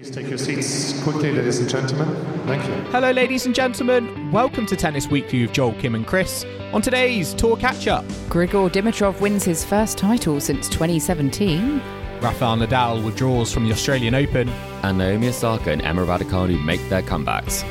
Please take your seats quickly, ladies and gentlemen. Thank you. Hello, ladies and gentlemen. Welcome to Tennis Weekly with Joel, Kim, and Chris. On today's Tour Catch Up, Grigor Dimitrov wins his first title since 2017. Rafael Nadal withdraws from the Australian Open, and Naomi Osaka and Emma Raducanu make their comebacks.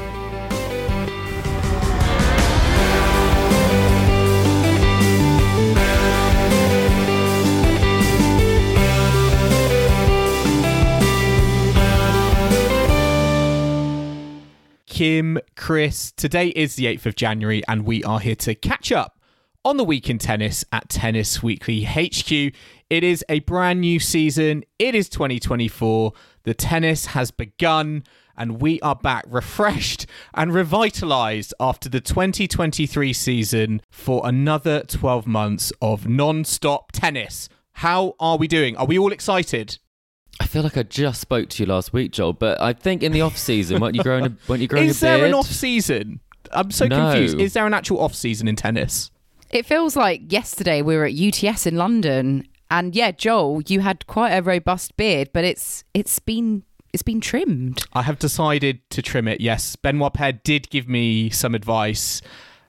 Kim, Chris. Today is the 8th of January, and we are here to catch up on the week in tennis at Tennis Weekly HQ. It is a brand new season. It is 2024. The tennis has begun, and we are back refreshed and revitalized after the 2023 season for another 12 months of non stop tennis. How are we doing? Are we all excited? I feel like I just spoke to you last week, Joel, but I think in the off season, weren't you growing a, weren't you growing Is a beard? there an off season? I'm so No. confused. Is there an actual off season in tennis? It feels like yesterday we were at UTS in London, and yeah, Joel, you had quite a robust beard, but it's it's been it's been trimmed. I have decided to trim it. Yes, Benoit Paire did give me some advice,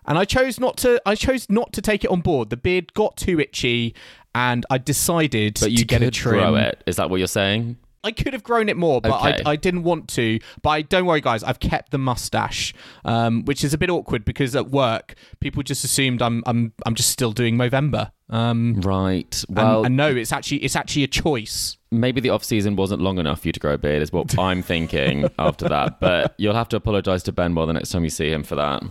and I chose not to. I chose not to take it on board. The beard got too itchy, and I decided But you to get a trim. grow it. Is that what you're saying? I could have grown it more, but Okay. I, I didn't want to. But I, don't worry, guys. I've kept the mustache, um, which is a bit awkward because at work people just assumed I'm I'm I'm just still doing Movember. Um, Right. and- Well, and, no, it's actually it's actually a choice. maybe the off season wasn't long enough for you to grow a beard, is what I'm thinking after that. But you'll have to apologise to Benoit the next time you see him for that.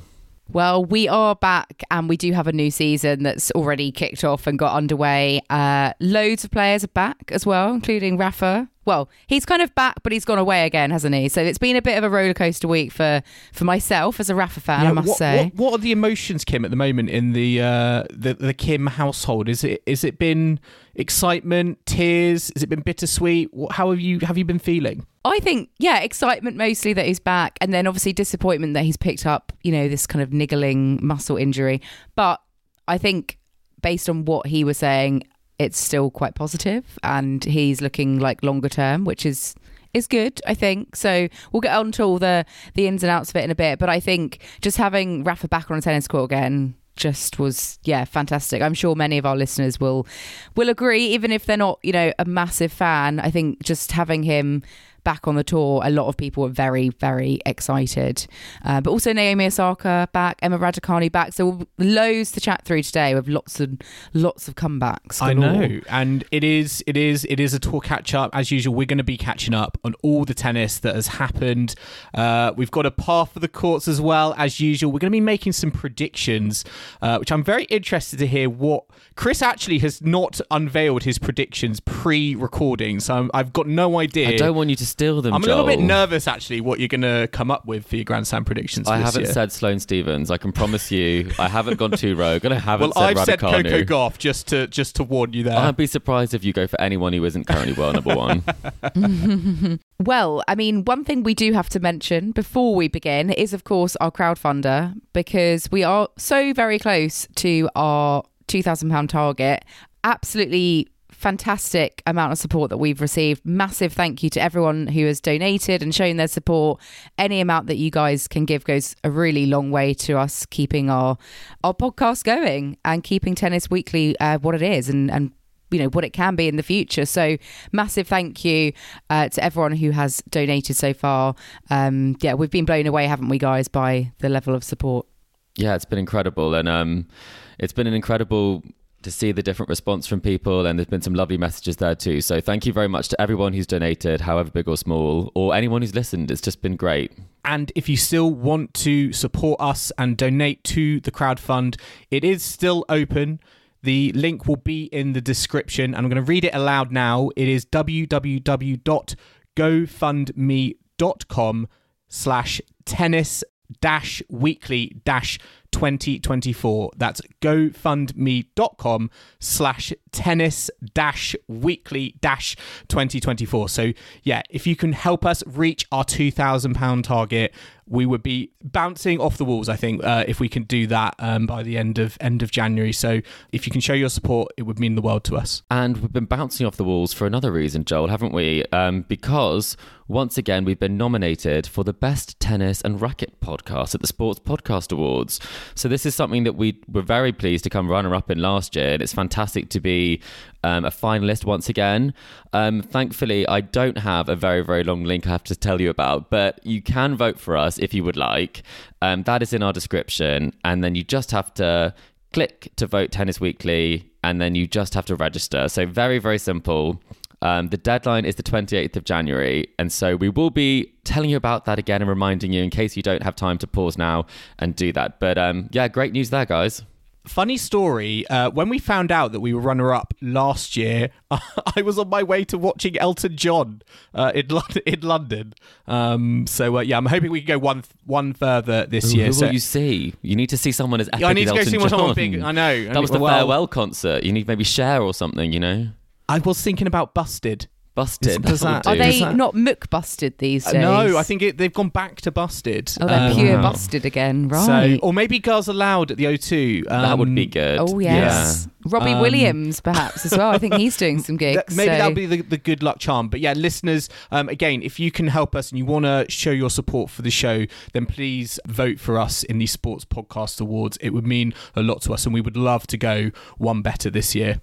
Well, we are back, and we do have a new season that's already kicked off and got underway. Uh, loads of players are back as well, including Rafa. Well, he's kind of back, but he's gone away again, hasn't he? So it's been a bit of a roller coaster week for for myself as a Rafa fan, I must what, say. What, what are the emotions, Kim, at the moment in the uh, the the Kim household? Is it is it been excitement, tears? Has it been bittersweet? How have you have you been feeling? I think, yeah, excitement mostly that he's back, and then obviously disappointment that he's picked up, you know, this kind of niggling muscle injury. But I think based on what he was saying, it's still quite positive, and he's looking like longer term, which is is good, I think. So we'll get on to all the the ins and outs of it in a bit. But I think just having Rafa back on a tennis court again just was yeah fantastic i'm sure many of our listeners will will agree even if they're not you know a massive fan i think just having him back on the tour a lot of people were very very excited uh, but also naomi osaka back emma raducanu back so loads to chat through today with lots and lots of comebacks I know, and it is it is it is a tour catch up as usual. We're going to be catching up on all the tennis that has happened. Uh, we've got a path for the courts as well as usual. We're going to be making some predictions, uh, which I'm very interested to hear. What Chris actually has not unveiled his predictions pre-recording, so I'm, I've got no idea. I don't want you to steal them. I'm a little bit nervous actually. What you're going to come up with for your Grand Slam predictions? I this haven't year. said Sloane Stevens. I can promise you, I haven't gone too rogue, and I haven't Well, said I've said Coco Gauff just to just to warn you there. I'd be surprised if you go for anyone who isn't currently world number one. Well, I mean, one thing we do have to mention before we begin is, of course, our crowdfunder because we are so very close to our £2,000 target. Absolutely fantastic amount of support that we've received. Massive thank you to everyone who has donated and shown their support. Any amount that you guys can give goes a really long way to us keeping our our podcast going and keeping Tennis Weekly uh, what it is and and you know what it can be in the future. So massive thank you uh, to everyone who has donated so far. Um, yeah, we've been blown away, haven't we, guys, by the level of support. Yeah, it's been incredible, and um, it's been an incredible to see the different response from people, and there's been some lovely messages there too. So thank you very much to everyone who's donated, however big or small, or anyone who's listened. It's just been great. And if you still want to support us and donate to the crowd fund, it is still open. The link will be in the description, and I'm going to read it aloud now. It is www.gofundme.com slash tennis dash weekly dash 2024. That's gofundme.com slash tennis dash weekly dash 2024. So, yeah, if you can help us reach our £2,000 target, we would be bouncing off the walls. I think uh, if we can do that um, by the end of end of January. So if you can show your support, it would mean the world to us. And we've been bouncing off the walls for another reason, Joel, haven't we? Um, because once again we've been nominated for the best tennis and racket podcast at the Sports Podcast Awards. So this is something that we were very pleased to come runner up in last year, and it's fantastic to be um, a finalist once again. Um, thankfully, I don't have a very, very long link I have to tell you about, but you can vote for us if you would like. Um, that is in our description. And then you just have to click to vote Tennis Weekly, and then you just have to register. So, very, very simple. Um, the deadline is the 28th of January. And so we will be telling you about that again and reminding you in case you don't have time to pause now and do that. But um, yeah, great news there, guys. Funny story. Uh, when we found out that we were runner up last year, I was on my way to watching Elton John uh, in London. In London. Um, so uh, yeah, I'm hoping we can go one one further this Ooh, year. Who so will you see? You need to see someone as epic Yeah, I need to go Elton see John. someone big. I know. That was the Well- farewell concert. You need maybe Cher or something. You know, I was thinking about Busted. Busted. Does That that- Are they that- not McBusted these Uh, days? no, I think it, they've gone back to Busted. Oh, they're Um, pure wow. busted again, So, right? or maybe Girls Aloud at the O2. that would be Um, good. oh yes, Robbie Um, Williams perhaps as well. I think he's doing some gigs. That- maybe so- that'll be the, the good luck charm. But yeah, listeners, um, again, if you can help us and you want to show your support for the show, then please vote for us in the Sports Podcast Awards. It would mean a lot to us, and we would love to go one better this year.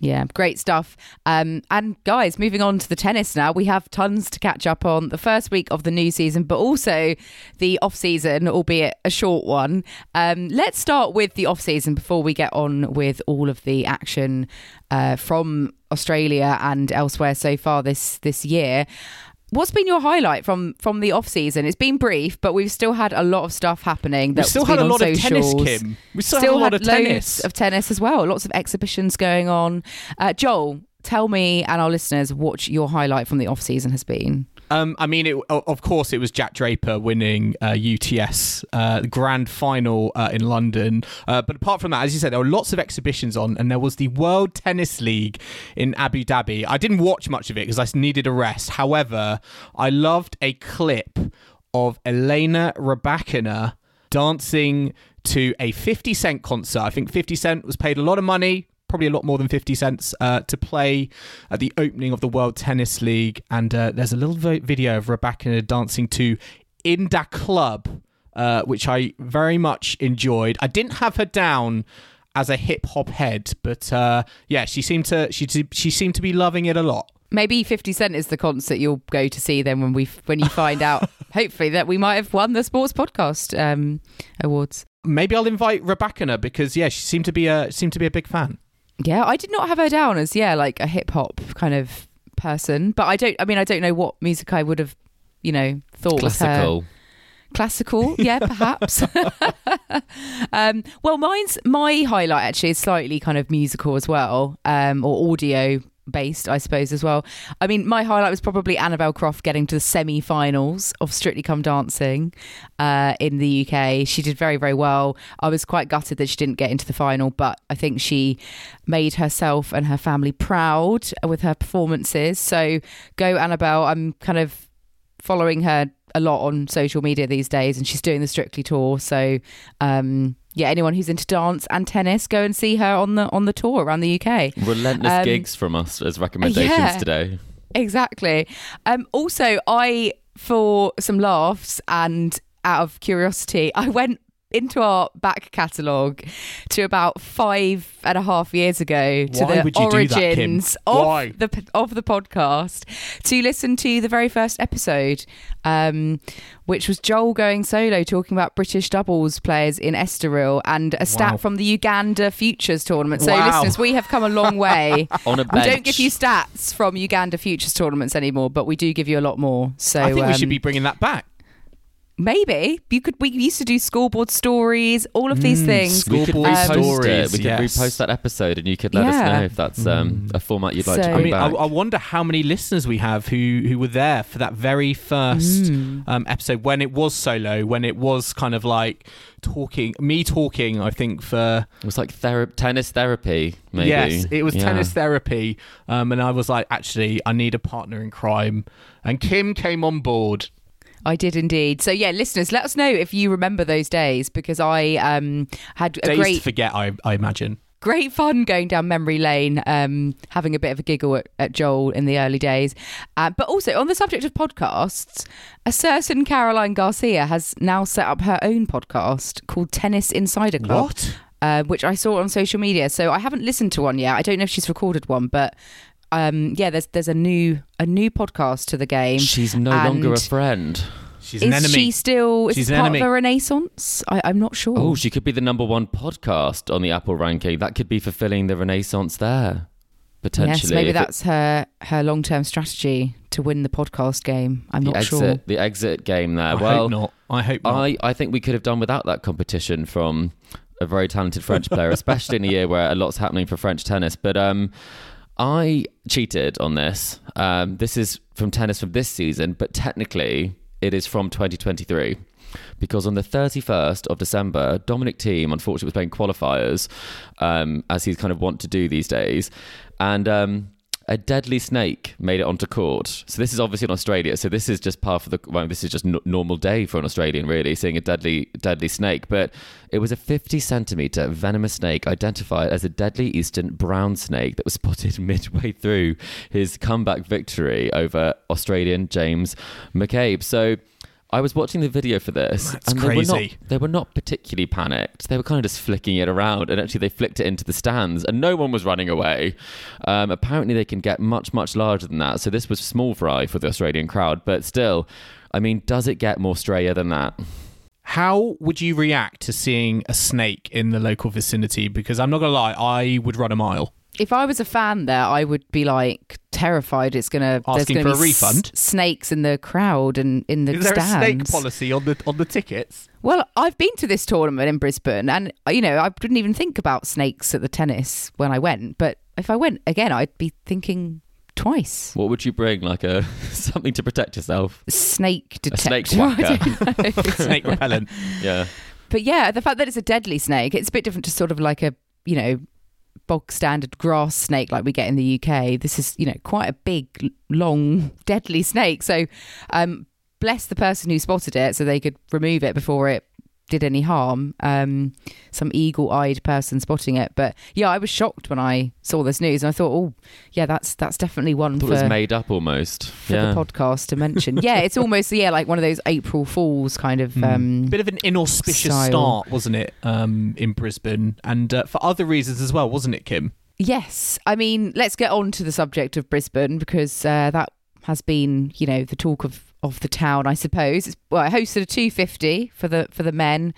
Yeah, great stuff. Um, and guys, moving on to the tennis now, we have tons to catch up on the first week of the new season, but also the off season, albeit a short one. Um, let's start with the off season before we get on with all of the action uh, from Australia and elsewhere so far this this year. What's been your highlight from from the off season? It's been brief, but we've still had a lot of stuff happening. We've still been had a lot of tennis, Kim. We still, still had a lot had of tennis. of tennis as well. Lots of exhibitions going on. Uh, Joel, tell me and our listeners what your highlight from the off season has been. Um, I mean, it, of course, it was Jack Draper winning uh, UTS uh, grand final uh, in London. Uh, but apart from that, as you said, there were lots of exhibitions on, and there was the World Tennis League in Abu Dhabi. I didn't watch much of it because I needed a rest. However, I loved a clip of Elena Rybakina dancing to a 50 Cent concert. I think 50 Cent was paid a lot of money probably a lot more than 50 cents uh, to play at the opening of the World Tennis League. And uh, there's a little video of Rybakina dancing to In Da Club, uh, which I very much enjoyed. I didn't have her down as a hip hop head, but uh, yeah, she seemed to she she seemed to be loving it a lot. Maybe Fifty Cent is the concert you'll go to see then when we when you find out, hopefully that we might have won the Sports Podcast um, Awards. Maybe I'll invite Rybakina because yeah, she seemed to be a seemed to be a big fan. Yeah, I did not have her down as yeah like a hip hop kind of person, but I don't. I mean, I don't know what music I would have, you know, thought was her Classical. classical yeah perhaps um well mine's my highlight actually is slightly kind of musical as well um or audio based i suppose as well. I mean my highlight was probably annabel croft getting to the semi-finals of strictly come dancing uh in the uk she did very very well. I was quite gutted that she didn't get into the final but i think she made herself and her family proud with her performances. So go annabel. I'm kind of following her a lot on social media these days and she's doing the strictly tour. So um yeah anyone who's into dance and tennis go and see her on the on the tour around the uk Relentless Um, gigs from us as recommendations yeah. today. exactly um also i for some laughs and out of curiosity i went into our back catalogue to about five and a half years ago to Why the do that, origins of the of the podcast to listen to the very first episode, um, which was Joel going solo talking about British doubles players in Estoril and a stat Wow. from the Uganda Futures tournament. So, Wow. listeners, we have come a long way. On a We don't give you stats from Uganda Futures tournaments anymore, but we do give you a lot more. So I think we should um, be bringing that back. Maybe you could. We used to do scoreboard stories, all of these Mm, things. We could Scoreboard repost stories, it. We could yes. repost that episode, and you could let us know if that's um, a format you'd like So- to I bring mean, I, back. I wonder how many listeners we have who who were there for that very first Mm. um, episode when it was solo, when it was kind of like talking, me talking. I think for it was like thera- tennis therapy, maybe. yes, it was Yeah. tennis therapy, um, and I was like, actually, I need a partner in crime, and Kim came on board. I did indeed. So yeah, listeners, let us know if you remember those days because I um, had a Days great to forget, I, I imagine. great fun going down memory lane, um, having a bit of a giggle at, at Joel in the early days. Uh, but also on the subject of podcasts, a certain Caroline Garcia has now set up her own podcast called Tennis Insider Club. What? Uh, which I saw on social media. So I haven't listened to one yet. I don't know if she's recorded one, but um, yeah, there's there's a new a new podcast to the game. She's no longer a friend. She's Is an enemy. she still? Is She's an part enemy. of a renaissance? I, I'm not sure. Oh, she could be the number one podcast on the Apple ranking. That could be fulfilling the renaissance there, potentially. yes, maybe If it- that's her her long term strategy to win the podcast game. I'm not exit, sure. the exit game there. I well, hope not. I hope not. I, I think we could have done without that competition from a very talented French player, especially in a year where a lot's happening for French tennis. But um, I cheated on this. Um, this is from tennis from this season, but technically it is from 2023. Because on the 31st of December, Dominic Thiem unfortunately, was playing qualifiers, um, as he's kind of want to do these days. And um, a deadly snake made it onto court. So this is obviously in Australia. So this is just part of the. Well, this is just n- normal day for an Australian, really, seeing a deadly, deadly snake. But it was a 50 centimeter venomous snake identified as a deadly eastern brown snake that was spotted midway through his comeback victory over Australian James McCabe. So. I was watching the video for this, That's and they were, not, crazy. they were not particularly panicked. They were kind of just flicking it around, and actually they flicked it into the stands, and no one was running away. Um, apparently, they can get much, much larger than that. So this was small fry for the Australian crowd, but still, I mean, does it get more strayer than that? How would you react to seeing a snake in the local vicinity? Because I'm not gonna lie, I would run a mile. If I was a fan there, I would be like terrified. It's gonna there's Asking gonna for be a refund? s- snakes in the crowd and in the Is there stands. a snake policy on the on the tickets? Well, I've been to this tournament in Brisbane, and you know I didn't even think about snakes at the tennis when I went. But if I went again, I'd be thinking twice. What would you bring? Like a something to protect yourself? Snake A snake detector. I whacker. don't know. Snake repellent. Yeah. But yeah, the fact that it's a deadly snake, it's a bit different to sort of like a, you know, bog standard grass snake like we get in the UK. This is, you know, quite a big, long, deadly snake. So, um, bless the person who spotted it so they could remove it before it did any harm. Um, some eagle-eyed person spotting it, but yeah, I was shocked when I saw this news, and I thought, oh, yeah, that's that's definitely one I for it was made up almost. for yeah. the podcast to mention. yeah, it's almost yeah like one of those April Fools kind of. Um, Bit of an inauspicious Style. start, wasn't it, um, in Brisbane, and uh, for other reasons as well, wasn't it, Kim? Yes, I mean, let's get on to the subject of Brisbane because uh, that has been, you know, the talk of, of the town, I suppose. It's, well, it hosted a 250 for the for the men,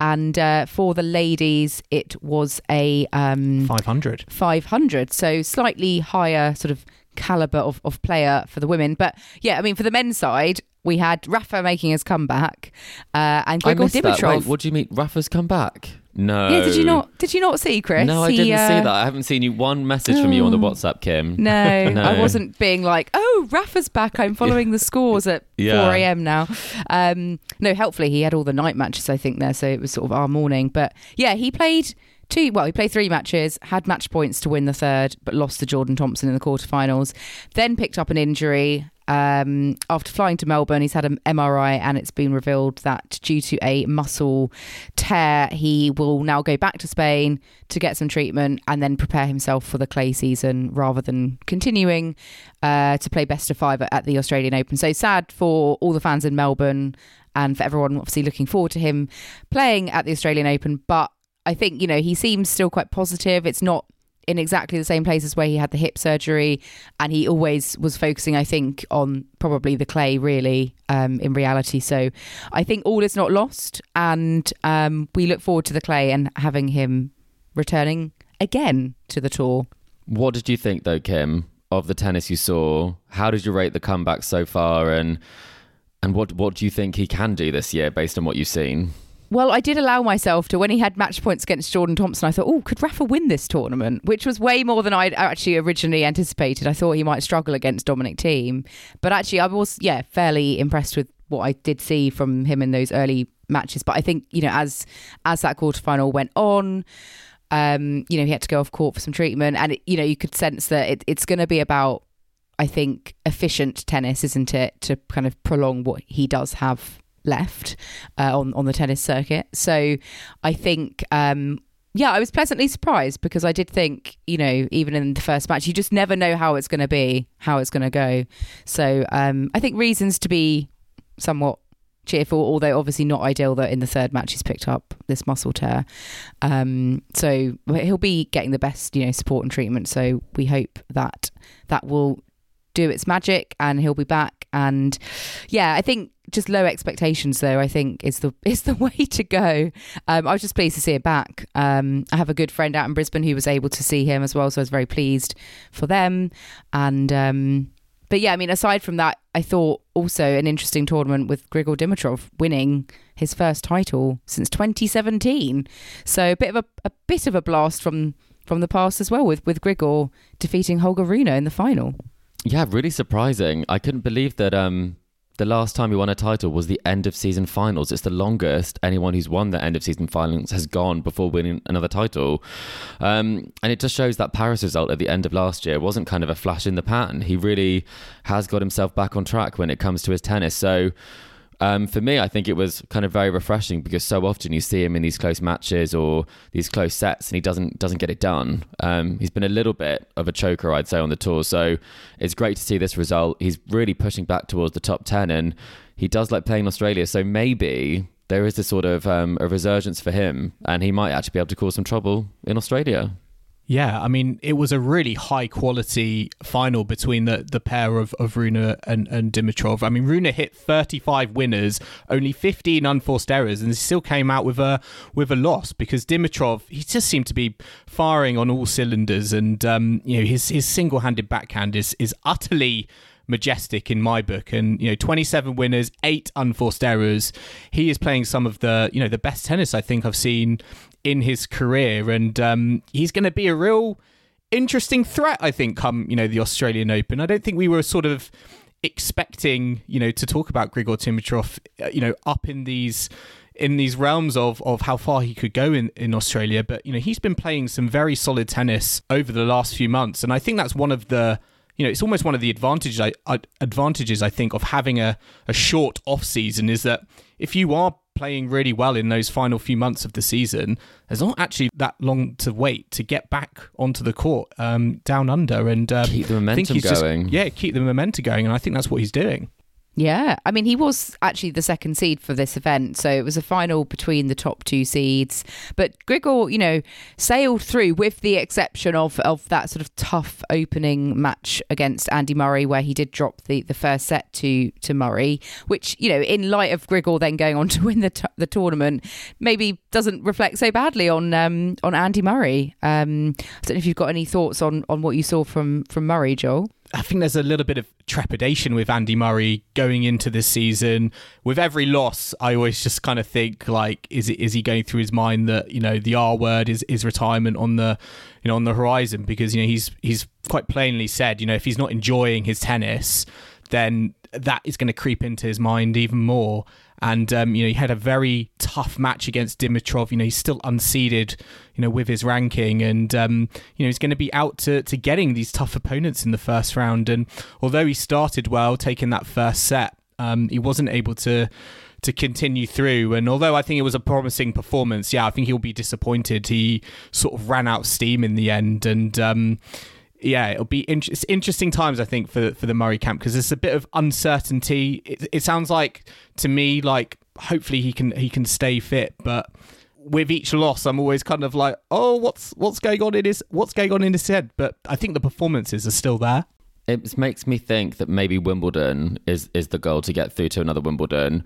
and uh, for the ladies, it was a um, Five hundred. 500, so slightly higher sort of caliber of, of player for the women. But yeah, I mean, for the men's side, we had Rafa making his comeback uh, and that. Dimitrov. Wait, what do you mean? Rafa's come back? No. yeah, did you not? Did you not see Chris? No, I He, didn't see uh, that. I haven't seen you one message from you on the Oh. WhatsApp, Kim. No, No. I wasn't being like, oh, Rafa's back. I'm following the scores at Yeah. 4 a.m. now. Um, no, helpfully he had all the night matches, I think, there. So it was sort of our morning. But yeah, he played two, well, he played three matches, had match points to win the third, but lost to Jordan Thompson in the quarterfinals. Then picked up an injury. Um, after flying to Melbourne, he's had an MRI and it's been revealed that due to a muscle tear, he will now go back to Spain to get some treatment and then prepare himself for the clay season rather than continuing uh, to play best of five at, at the Australian Open. So sad for all the fans in Melbourne and for everyone obviously looking forward to him playing at the Australian Open. But I think, you know, he seems still quite positive. It's not in exactly the same places where he had the hip surgery and he always was focusing i think on probably the clay really um, in reality so i think all is not lost and um, we look forward to the clay and having him returning again to the tour What did you think, though, Kim, of the tennis you saw? How did you rate the comeback so far? And And what what do you think he can do this year based on what you've seen? Well, I did allow myself to when he had match points against Jordan Thompson. I thought, oh, could Rafa win this tournament? Which was way more than I'd actually originally anticipated. I thought he might struggle against Dominic Thiem, but actually, I was yeah fairly impressed with what I did see from him in those early matches. But I think you know as as that quarterfinal went on. Um, you know, he had to go off court for some treatment, and it, you know, you could sense that it, it's going to be about, I think, efficient tennis, isn't it, to kind of prolong what he does have left uh, on on the tennis circuit. So I think. Um, yeah, I was pleasantly surprised because I did think, you know, even in the first match, you just never know how it's going to be, how it's going to go. So um, I think reasons to be somewhat cheerful, although obviously not ideal that in the third match he's picked up this muscle tear. Um, so he'll be getting the best, you know, support and treatment. So we hope that that will do its magic and he'll be back. And yeah, I think just low expectations though i think is the is the way to go. Um, i was just pleased to see it back. Um, i have a good friend out in brisbane who was able to see him as well so i was very pleased for them. And um, but yeah i mean aside from that i thought also an interesting tournament with grigor dimitrov winning his first title since 2017 so a bit of a, a bit of a blast from from the past as well with with grigor defeating holger rune in the final yeah really surprising i couldn't believe that um the last time he won a title was the end of season finals. It's the longest anyone who's won the end of season finals has gone before winning another title. Um, and it just shows that Paris result at the end of last year wasn't kind of a flash in the pan. He really has got himself back on track when it comes to his tennis. So um, for me, I think it was kind of very refreshing because so often you see him in these close matches or these close sets, and he doesn't doesn't get it done. Um, he's been a little bit of a choker, I'd say, on the tour. So it's great to see this result. He's really pushing back towards the top ten, and he does like playing Australia. So maybe there is a sort of um, a resurgence for him, and he might actually be able to cause some trouble in Australia. Yeah, I mean, it was a really high quality final between the, the pair of, of Rune and, and Dimitrov. I mean, Rune hit 35 winners, only 15 unforced errors, and he still came out with a with a loss because Dimitrov he just seemed to be firing on all cylinders, and um, you know his his single handed backhand is is utterly majestic in my book and you know 27 winners 8 unforced errors he is playing some of the you know the best tennis i think i've seen in his career, and um, he's going to be a real interesting threat. I think come you know the Australian Open. I don't think we were sort of expecting you know to talk about Grigor Dimitrov, uh, you know, up in these in these realms of of how far he could go in in Australia. But you know, he's been playing some very solid tennis over the last few months, and I think that's one of the you know, it's almost one of the advantages I, advantages I think of having a, a short off season is that if you are playing really well in those final few months of the season, there's not actually that long to wait to get back onto the court um, down under and um, keep the momentum going. Just, yeah, keep the momentum going, and I think that's what he's doing. Yeah, I mean, he was actually the second seed for this event, so it was a final between the top two seeds. But Grigor, you know, sailed through with the exception of of that sort of tough opening match against Andy Murray, where he did drop the, the first set to to Murray, which you know, in light of Grigor then going on to win the t- the tournament, maybe doesn't reflect so badly on um, on Andy Murray. Um, I don't know if you've got any thoughts on on what you saw from from Murray, Joel. I think there's a little bit of trepidation with Andy Murray going into this season. With every loss, I always just kind of think like, is it is he going through his mind that you know the R word is is retirement on the you know on the horizon because you know he's he's quite plainly said you know if he's not enjoying his tennis, then that is going to creep into his mind even more. And um, you know, he had a very tough match against Dimitrov. You know, he's still unseeded, you know, with his ranking, and um, you know, he's going to be out to to getting these tough opponents in the first round. And although he started well, taking that first set, um, he wasn't able to to continue through. And although I think it was a promising performance, yeah, I think he'll be disappointed. He sort of ran out of steam in the end, and um, yeah, it'll be in- interesting times I think for for the Murray camp because there's a bit of uncertainty. It, it sounds like to me like hopefully he can he can stay fit, but with each loss, I'm always kind of like, oh, what's what's going on in his what's going on in his head? But I think the performances are still there. It makes me think that maybe Wimbledon is is the goal to get through to another Wimbledon.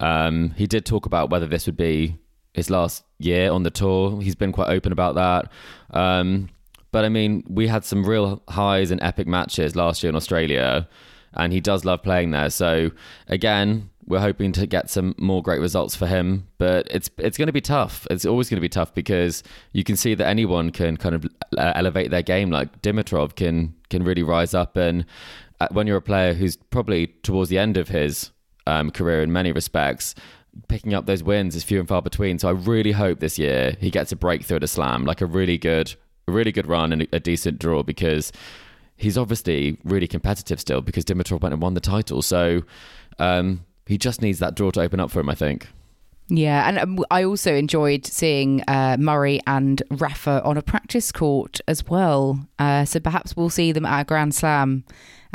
Um, he did talk about whether this would be his last year on the tour. He's been quite open about that. Um, but I mean, we had some real highs and epic matches last year in Australia. and he does love playing there. So again, we're hoping to get some more great results for him, but it's it's going to be tough. It's always going to be tough because you can see that anyone can kind of uh, elevate their game. Like Dimitrov can can really rise up, and uh, when you're a player who's probably towards the end of his um, career in many respects, picking up those wins is few and far between. So I really hope this year he gets a breakthrough at a slam, like a really good, a really good run and a decent draw because he's obviously really competitive still because Dimitrov went and won the title. So um, he just needs that draw to open up for him, I think. Yeah, and um, I also enjoyed seeing uh, Murray and Rafa on a practice court as well. Uh, so perhaps we'll see them at a Grand Slam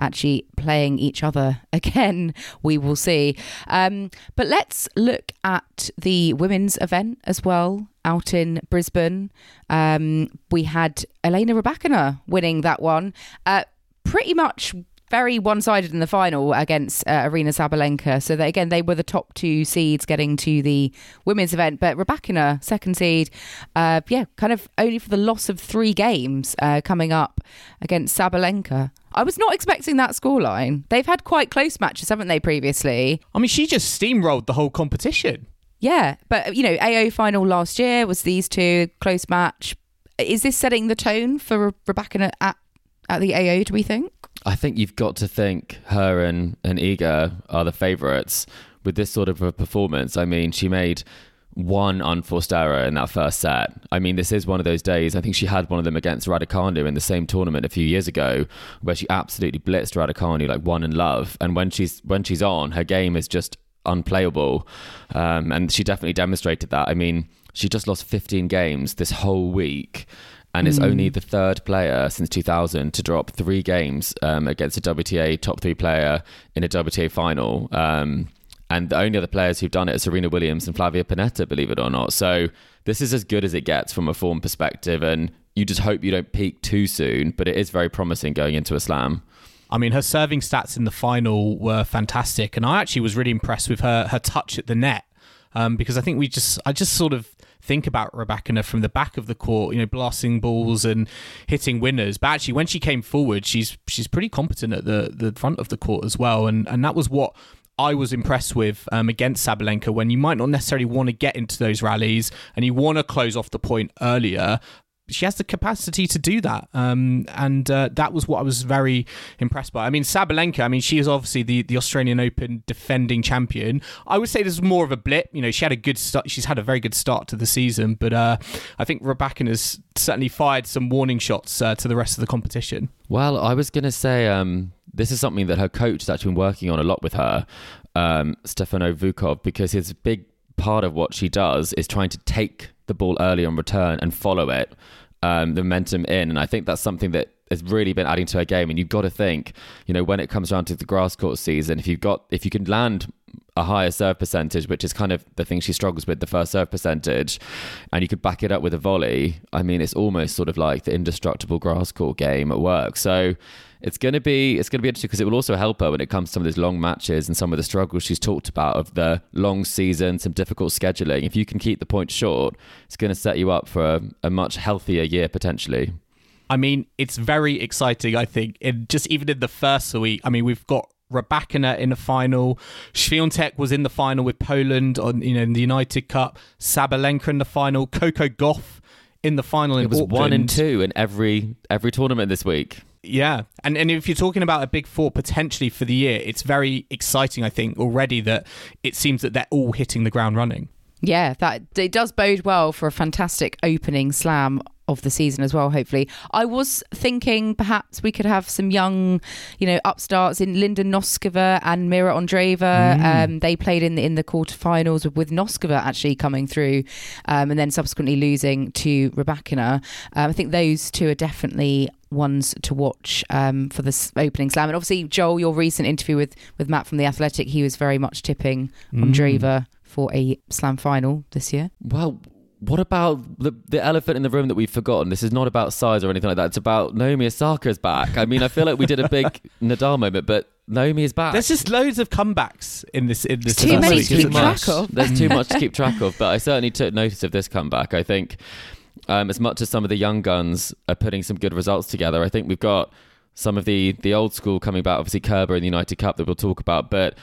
actually playing each other again. We will see. Um, but let's look at the women's event as well out in Brisbane. Um, we had Elena Rybakina winning that one. Uh, pretty much very one-sided in the final against uh, Aryna Sabalenka. So that again, they were the top two seeds getting to the women's event, but Rybakina, second seed, uh, yeah, kind of only for the loss of three games uh, coming up against Sabalenka. I was not expecting that scoreline. They've had quite close matches, haven't they, previously? I mean, she just steamrolled the whole competition. Yeah, but you know, AO final last year was these two close match. Is this setting the tone for Rybakina at at the AO? Do we think? I think you've got to think her and, and Iga are the favourites with this sort of a performance. I mean, she made one unforced error in that first set. I mean, this is one of those days. I think she had one of them against Raducanu in the same tournament a few years ago, where she absolutely blitzed Raducanu like one in love. And when she's when she's on, her game is just unplayable. Um, and she definitely demonstrated that. I mean, she just lost 15 games this whole week and is mm. only the third player since 2000 to drop three games um, against a WTA top three player in a WTA final. Um, and the only other players who've done it are Serena Williams and Flavia Pennetta, believe it or not. So this is as good as it gets from a form perspective, and you just hope you don't peak too soon. But it is very promising going into a slam. I mean, her serving stats in the final were fantastic, and I actually was really impressed with her her touch at the net um, because I think we just I just sort of think about Rybakina from the back of the court, you know, blasting balls and hitting winners. But actually, when she came forward, she's she's pretty competent at the the front of the court as well, and and that was what. I was impressed with um, against Sabalenka when you might not necessarily want to get into those rallies and you want to close off the point earlier she has the capacity to do that. Um, and uh, that was what I was very impressed by. I mean, Sabalenka, I mean, she is obviously the, the Australian Open defending champion. I would say this is more of a blip. You know, she had a good start. She's had a very good start to the season, but uh, I think Rybakina has certainly fired some warning shots uh, to the rest of the competition. Well, I was going to say um, this is something that her coach has actually been working on a lot with her, um, Stefano Vukov, because his big part of what she does is trying to take the ball early on return and follow it um, the momentum in. And I think that's something that has really been adding to her game. And you've got to think, you know, when it comes down to the grass court season, if you've got, if you can land a higher serve percentage, which is kind of the thing she struggles with, the first serve percentage, and you could back it up with a volley, I mean, it's almost sort of like the indestructible grass court game at work. So it's going to be it's going to be interesting because it will also help her when it comes to some of these long matches and some of the struggles she's talked about of the long season, some difficult scheduling. If you can keep the points short, it's going to set you up for a, a much healthier year potentially. I mean, it's very exciting. I think, in just even in the first week. I mean, we've got Rybakina in the final. Swiatek was in the final with Poland on you know in the United Cup. Sabalenka in the final. Coco Gauff in the final. It was Auckland. one and two in every every tournament this week. Yeah, and and if you're talking about a big four potentially for the year, it's very exciting. I think already that it seems that they're all hitting the ground running. Yeah, that it does bode well for a fantastic opening slam of the season as well, hopefully. I was thinking perhaps we could have some young, you know, upstarts in Linda Noskova and Mira Andreeva. Mm. Um, they played in the, in the quarterfinals with, with Noskova actually coming through um, and then subsequently losing to Rybakina. Um, I think those two are definitely ones to watch um, for this opening slam. And obviously, Joel, your recent interview with, with Matt from The Athletic, he was very much tipping mm. Andreeva for a slam final this year. Well, what about the the elephant in the room that we've forgotten? This is not about size or anything like that. It's about Naomi Osaka's back. I mean, I feel like we did a big Nadal moment, but Naomi is back. There's just loads of comebacks in this. In this too many to keep track of. There's too much to keep track of, but I certainly took notice of this comeback. I think um, as much as some of the young guns are putting some good results together, I think we've got some of the the old school coming back, obviously Kerber in the United Cup that we'll talk about, but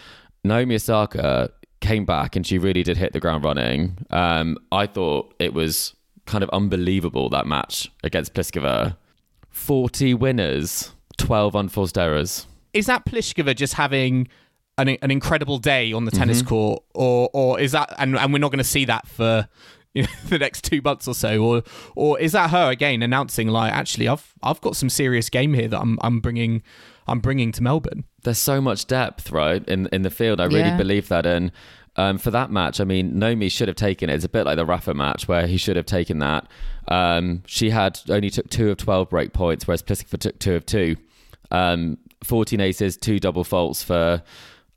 Naomi Osaka came back and she really did hit the ground running. Um, I thought it was kind of unbelievable that match against Pliskova. 40 winners, 12 unforced errors. Is that Pliskova just having an, an incredible day on the tennis Mm-hmm. court, or or is that and, and we're not going to see that for you know, the next two months or so, or or is that her again announcing like actually I've I've got some serious game here that I'm I'm bringing I'm bringing to Melbourne. There's so much depth, right, in in the field. I really Yeah. believe that. And um, for that match, I mean, Nomi should have taken it. It's a bit like the Rafa match where he should have taken that. Um, she had only took two of 12 break points, whereas Pliskova took two of two. Um, 14 aces, two double faults for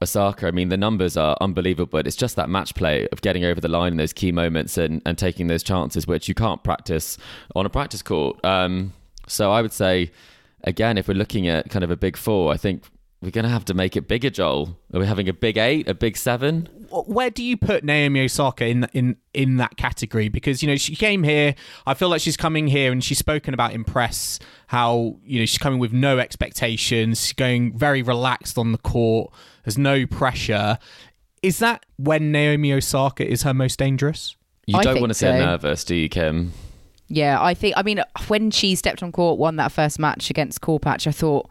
Osaka. I mean, the numbers are unbelievable, but it's just that match play of getting over the line in those key moments and, and taking those chances, which you can't practice on a practice court. Um, so I would say, again, if we're looking at kind of a big four, I think we're going to have to make it bigger, Joel. Are we having a big eight, a big seven? where do you put Naomi Osaka in in in that category? Because you know she came here. I feel like she's coming here and she's spoken about impress how you know she's coming with no expectations, she's going very relaxed on the court. There's no pressure. Is that when Naomi Osaka is her most dangerous? You I don't want to see her so. nervous, do you, Kim? Yeah, I think. I mean, when she stepped on court, won that first match against Korpatsch, I thought,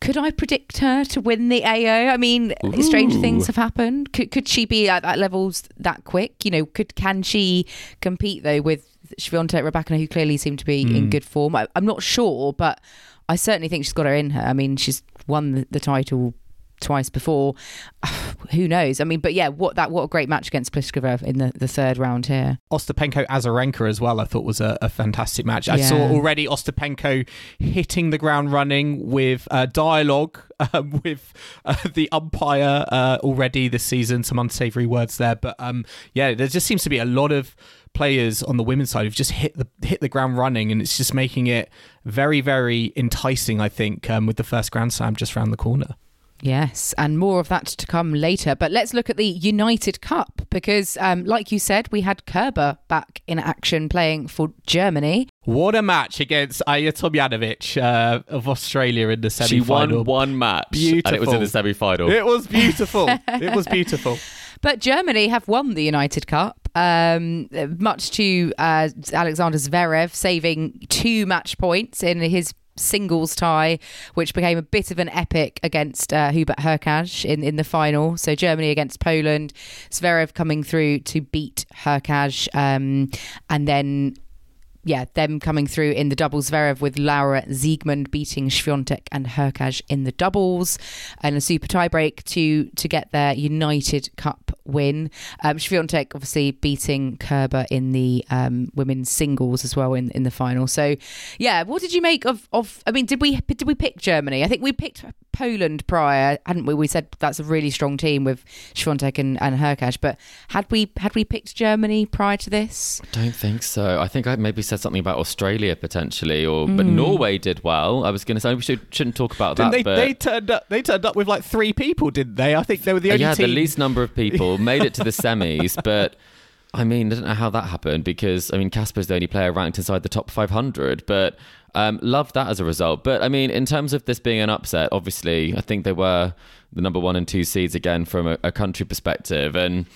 could I predict her to win the AO? I mean, strange things have happened. Could could she be at that levels that quick? You know, could can she compete though with Swiatek Rybakina, who clearly seem to be in mm. good form? I, I'm not sure, but I certainly think she's got her in her. I mean, she's won the, the title twice before. Who knows? I mean, but yeah, what that what a great match against Pliskova in the, the third round here. Ostapenko Azarenka as well, I thought was a, a fantastic match. I Yeah. saw already Ostapenko hitting the ground running with uh, dialogue um, with uh, the umpire uh, already this season. Some unsavory words there, but um, yeah, there just seems to be a lot of players on the women's side who've just hit the hit the ground running, and it's just making it very, very enticing. I think um, with the first Grand Slam just round the corner. Yes, and more of that to come later. But let's look at the United Cup because, um, like you said, we had Kerber back in action playing for Germany. What a match against Ajla Tomljanovic uh, of Australia in the semi-final. won one match, and it was in the Beautiful. semi-final. It was beautiful. it was beautiful. But Germany have won the United Cup, um, much to uh, Alexander Zverev saving two match points in his singles tie, which became a bit of an epic against uh, Hubert Hurkacz in, in the final. So Germany against Poland, Zverev coming through to beat Hurkacz, um, and then yeah, them coming through in the doubles. Zverev with Laura Siegemund beating Swiatek and Hurkacz in the doubles, and a super tiebreak to to get their United Cup win. Um, Swiatek obviously beating Kerber in the um, women's singles as well in, in the final. So, yeah, what did you make of of? I mean, did we did we pick Germany? I think we picked Poland prior, hadn't we? We said that's a really strong team with Swiatek and, and Hurkacz, but had we had we picked Germany prior to this? I Don't think so. I think I maybe said something about Australia potentially, or but Norway did well. I was going to say we should, shouldn't talk about Didn't that, they, but they turned up. They turned up with like three people, didn't they? I think they were the only yeah, team. the least number of people made it to the semis, but I mean, I don't know how that happened because I mean, Casper's the only player ranked inside the top 500, but um, loved that as a result. But I mean, in terms of this being an upset, obviously, I think they were the number one and two seeds again from a, a country perspective, and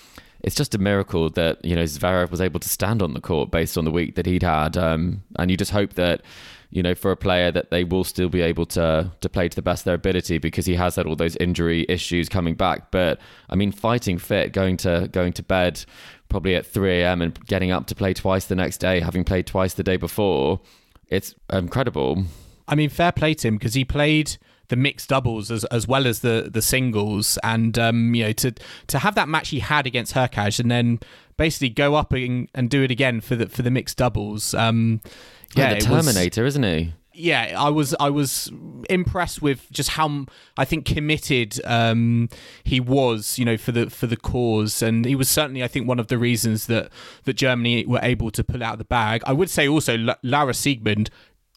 it's just a miracle that you know Zverev was able to stand on the court based on the week that he'd had, um, and you just hope that you know for a player that they will still be able to to play to the best of their ability because he has had all those injury issues coming back. But I mean, fighting fit, going to going to bed probably at 3 a.m. and getting up to play twice the next day, having played twice the day before, it's incredible. I mean, fair play to him because he played the mixed doubles as as well as the the singles, and um, you know to to have that match he had against Hurkacz and then basically go up and, and do it again for the for the mixed doubles. Um, yeah, the it was- Terminator, isn't he? yeah, I was I was impressed with just how I think committed um, he was, you know, for the for the cause, and he was certainly I think one of the reasons that that Germany were able to pull out the bag. I would say also La- Lara Siegemund.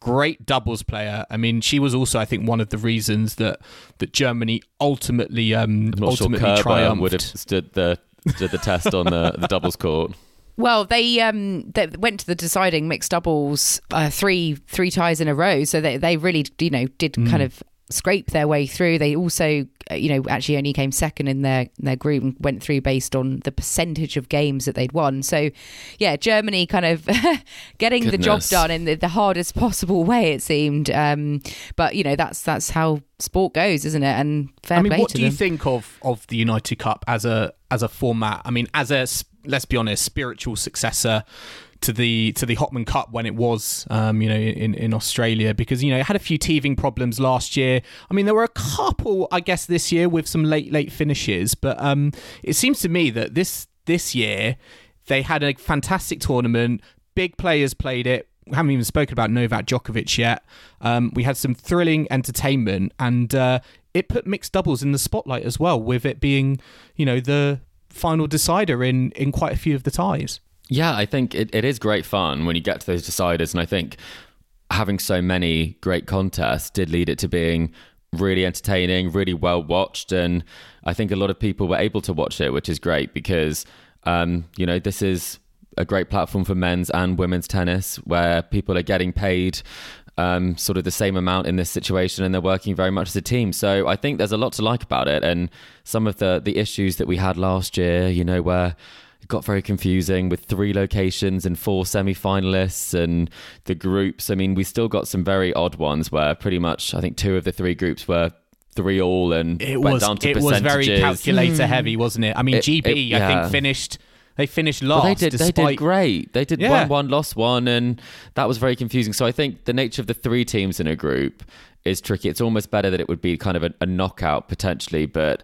Great doubles player. I mean, she was also, I think, one of the reasons that that Germany ultimately, um, I'm not sure ultimately Kerber triumphed. would have stood the stood the test on the, the doubles court. Well, they um they went to the deciding mixed doubles uh, three three ties in a row, so they they really you know did kind of scrape their way through. They also uh, you know actually only came second in their their group and went through based on the percentage of games that they'd won. So yeah, Germany kind of getting the job done in the, the hardest possible way it seemed. Um, but you know that's that's how sport goes, isn't it? And fair I mean, play what to do you think of of the United Cup as a as a format? I mean, as a let's be honest, spiritual successor to the to the Hopman Cup when it was, um, you know, in in Australia, because you know it had a few teething problems last year. I mean, there were a couple, I guess, this year with some late late finishes, but um, it seems to me that this this year they had a fantastic tournament. Big players played it. We haven't even spoken about Novak Djokovic yet. Um, we had some thrilling entertainment, and uh, it put mixed doubles in the spotlight as well, with it being, you know, the final decider in in quite a few of the ties. Yeah, I think it, it is great fun when you get to those deciders. And I think having so many great contests did lead it to being really entertaining, really well watched. And I think a lot of people were able to watch it, which is great because, um, you know, this is a great platform for men's and women's tennis where people are getting paid um, sort of the same amount in this situation and they're working very much as a team. So I think there's a lot to like about it. And some of the, the issues that we had last year, you know, where it got very confusing with three locations and four semi-finalists and the groups. I mean, we still got some very odd ones where pretty much I think two of the three groups were three all and It went was down to it was very calculator hmm. heavy, wasn't it? I mean, It- GB it- I think finished they finished Well, last. they did. They did great. They did Yeah. one one, lost one, and that was very confusing. So I think the nature of the three teams in a group is tricky. It's almost better that it would be kind of a, a knockout potentially, but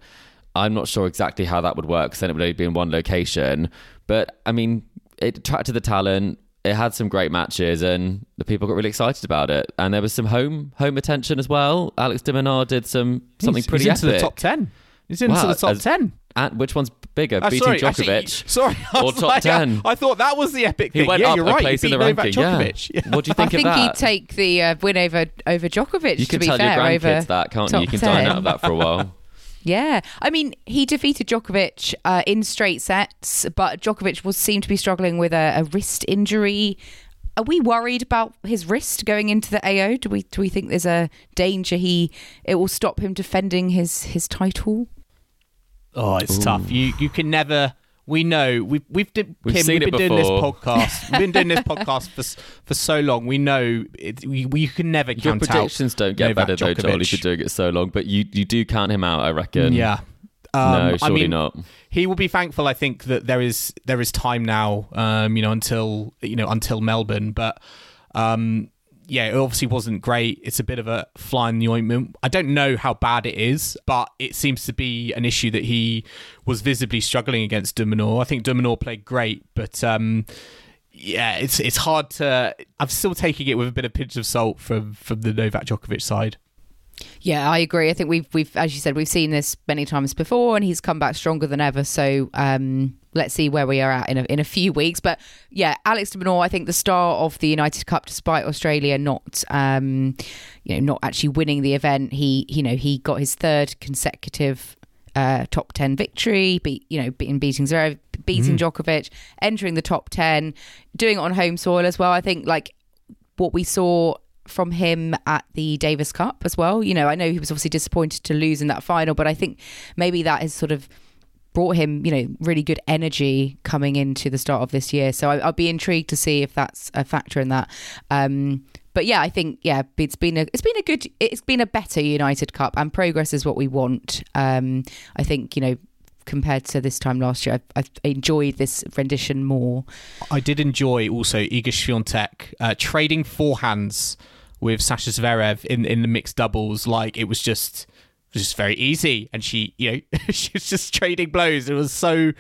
I'm not sure exactly how that would work because then it would only be in one location. But I mean, it attracted the talent. It had some great matches, and the people got really excited about it. And there was some home home attention as well. Alex de Minaur did some something he's, pretty he's into epic. the top ten. He's into Wow, the top as- ten. And which one's bigger, Uh, beating sorry, Djokovic? actually, sorry, or top like, uh, 10? I thought that was the epic He thing. went yeah, up you're a right. place he in the Novak ranking, yeah. Djokovic. Yeah. What do you think about that? I think think of he'd take the uh, win over over Djokovic. You to can be tell fair, your grandkids that, can't you? You top can dine out of that for a while. Yeah, I mean, he defeated Djokovic uh, in straight sets, but Djokovic was seemed to be struggling with a, a wrist injury. Are we worried about his wrist going into the AO? Do we do we think there's a danger he it will stop him defending his his title? Oh, it's tough. You you can never. We know we've we've did, We've Kim, we've been doing this podcast. we've been doing this podcast for for so long. We know it, we, we can never Your count predictions out don't get Novak better though, Joel, Djokovic. you're doing it so long. But you, you do count him out, I reckon. Yeah. no, Um, surely I mean, not. He will be thankful, I think, that there is there is time now, um, you know, until you know until Melbourne. But um, yeah, it obviously wasn't great. It's a bit of a fly in the ointment. I don't know how bad it is, but it seems to be an issue that he was visibly struggling against de Minaur. I think de Minaur played great, but um, yeah, it's it's hard to. I'm still taking it with a bit of pinch of salt from from the Novak Djokovic side. Yeah, I agree. I think we've we've as you said we've seen this many times before, and he's come back stronger than ever. So um, let's see where we are at in a in a few weeks. But yeah, Alex de Minaur, I think the star of the United Cup, despite Australia not um, you know not actually winning the event, he you know he got his third consecutive. Uh, top 10 victory beat you know beating beating Zverev beating Djokovic entering the top 10 doing it on home soil as well I think like what we saw from him at the Davis Cup as well. You know, I know he was obviously disappointed to lose in that final, but I think maybe that is sort of brought him, you know, really good energy coming into the start of this year. So I, I'll be intrigued to see if that's a factor in that. Um, but yeah, I think yeah, it's been a it's been a good it's been a better United Cup, and progress is what we want. Um, I think you know. Compared to this time last year, I've, enjoyed this rendition more. I did enjoy also Iga Swiatek uh, trading forehands with Sasha Zverev in in the mixed doubles. Like it was just it was just very easy, and she you know she was just trading blows. It was so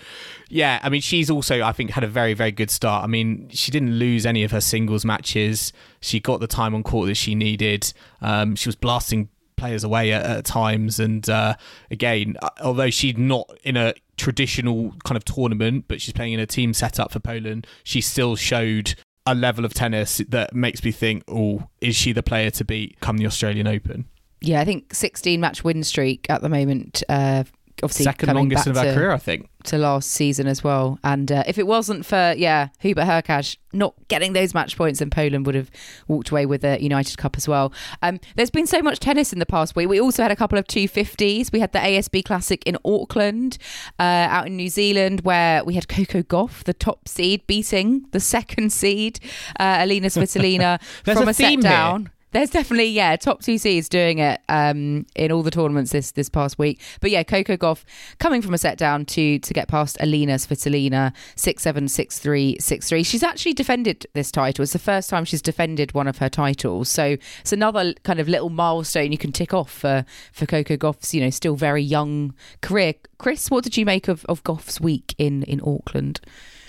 yeah. I mean, she's also I think had a very very good start. I mean, she didn't lose any of her singles matches. She got the time on court that she needed. Um, she was blasting players away at, at times. And uh, again, uh, although she's not in a traditional kind of tournament, but she's playing in a team setup for Poland, she still showed a level of tennis that makes me think, oh, is she the player to beat come the Australian Open? Yeah, I think 16 match win streak at the moment uh, obviously Second longest of her to, career, I think. to last season as well. And uh, if it wasn't for yeah Hubert Hurkacz not getting those match points, then Poland would have walked away with the United Cup as well. Um, there's been so much tennis in the past week. We also had a couple of 250s. We had the ASB Classic in Auckland, uh, out in New Zealand, where we had Coco Gauff, the top seed, beating the second seed, uh, Elina Svitolina from a a, set theme here. There's definitely yeah top two seeds doing it um, in all the tournaments this this past week. But yeah, Coco Gauff coming from a set down to to get past Elina Svitolina six seven six three six three. She's actually defended this title. It's the first time she's defended one of her titles. So it's another kind of little milestone you can tick off for for Coco Gauff's you know still very young career. Chris, what did you make of of Gauff's week in in Auckland?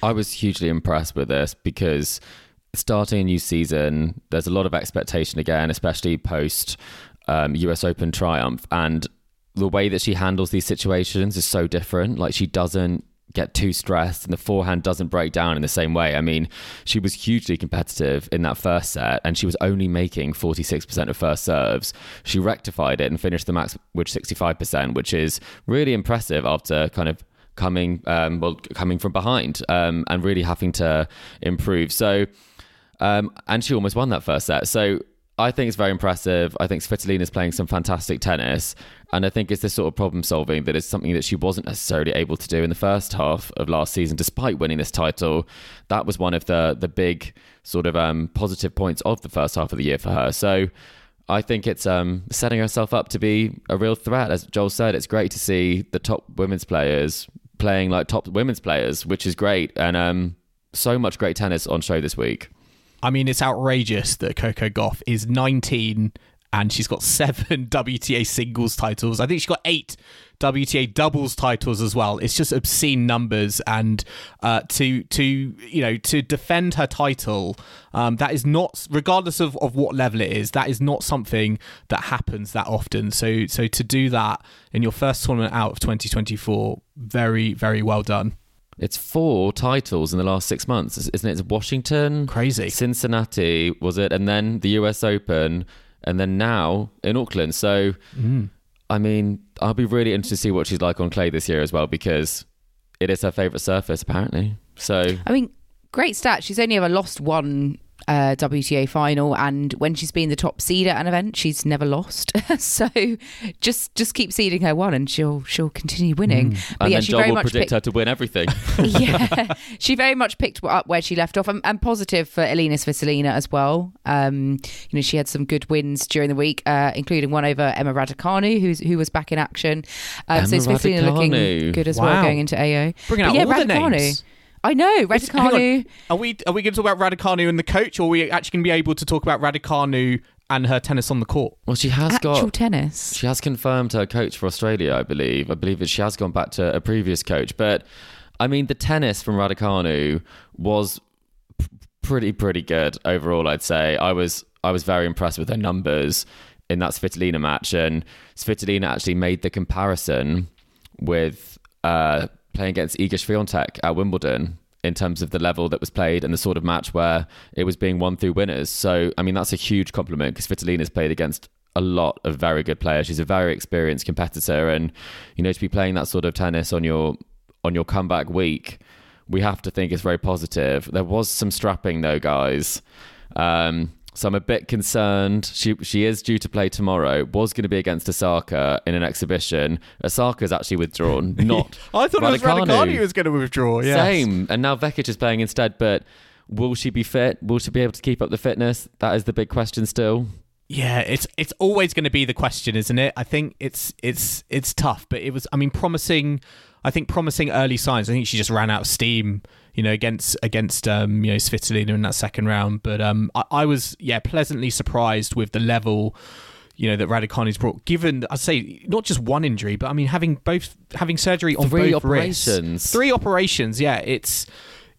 I was hugely impressed with this because starting a new season, there's a lot of expectation again, especially post um, US Open triumph. And the way that she handles these situations is so different. Like she doesn't get too stressed and the forehand doesn't break down in the same way. I mean, she was hugely competitive in that first set and she was only making 46% of first serves. She rectified it and finished the match with 65%, which is really impressive after kind of coming um, well coming from behind um, and really having to improve. So um, and she almost won that first set. So I think it's very impressive. I think Svitolina is playing some fantastic tennis. And I think it's this sort of problem solving that is something that she wasn't necessarily able to do in the first half of last season, despite winning this title. That was one of the the big sort of um, positive points of the first half of the year for her. So I think it's um, setting herself up to be a real threat. As Joel said, it's great to see the top women's players playing like top women's players, which is great. And um, so much great tennis on show this week. I mean, it's outrageous that Coco Gauff is 19 and she's got seven WTA singles titles. I think she's got eight WTA doubles titles as well. It's just obscene numbers, and uh, to to you know to defend her title, um, that is not regardless of, of what level it is. That is not something that happens that often. So so to do that in your first tournament out of 2024, very very well done. It's four titles in the last six months, isn't it? It's Washington, Crazy. Cincinnati, was it? And then the US Open, and then now in Auckland. So, mm. I mean, I'll be really interested to see what she's like on clay this year as well, because it is her favourite surface, apparently. So, I mean, great stat. She's only ever lost one uh, WTA final, and when she's been the top seed at an event, she's never lost. so just just keep seeding her one, and she'll she'll continue winning. But Mm. and yeah, then she Joel very will much predict picked, her to win everything. yeah, she very much picked up where she left off, and, and positive for Elina Svitolina as well. Um, you know, she had some good wins during the week, uh, including one over Emma Raducanu, who's who was back in action. Um, so Svitolina looking good as well going into AO. Bringing But out yeah, all the Raducanu. names. I know Hang Are we are we going to talk about Raducanu and the coach, or are we actually going to be able to talk about Raducanu and her tennis on the court? well, she has Actual got. tennis. She has confirmed her coach for Australia, I believe. I believe that she has gone back to a previous coach. But I mean, the tennis from Raducanu was p- pretty pretty good overall. I'd say I was I was very impressed with her numbers in that Svitolina match, and Svitolina actually made the comparison with uh, playing against Iga Swiatek at Wimbledon in terms of the level that was played and the sort of match where it was being won through winners. So, I mean, that's a huge compliment because Svitolina's played against a lot of very good players. She's a very experienced competitor, and you know to be playing that sort of tennis on your on your comeback week, we have to think it's very positive. There was some strapping though, guys. Um, so I'm a bit concerned. She she is due to play tomorrow. Was going to be against Osaka in an exhibition. Osaka's actually withdrawn. Not I thought it was Raducanu who was going to withdraw. Yes. Same. And now Vekic is playing instead. But will she be fit? Will she be able to keep up the fitness? That is the big question still. Yeah, it's it's always going to be the question, isn't it? I think it's it's it's tough, but it was. I mean, promising. I think promising early signs. I think she just ran out of steam, you know, against against um, you know Svitolina in that second round. But um, I, I was yeah pleasantly surprised with the level. You know that Raducanu's brought. Given I say not just one injury, but I mean having both having surgery on Three both wrists. operations. three operations. Yeah, it's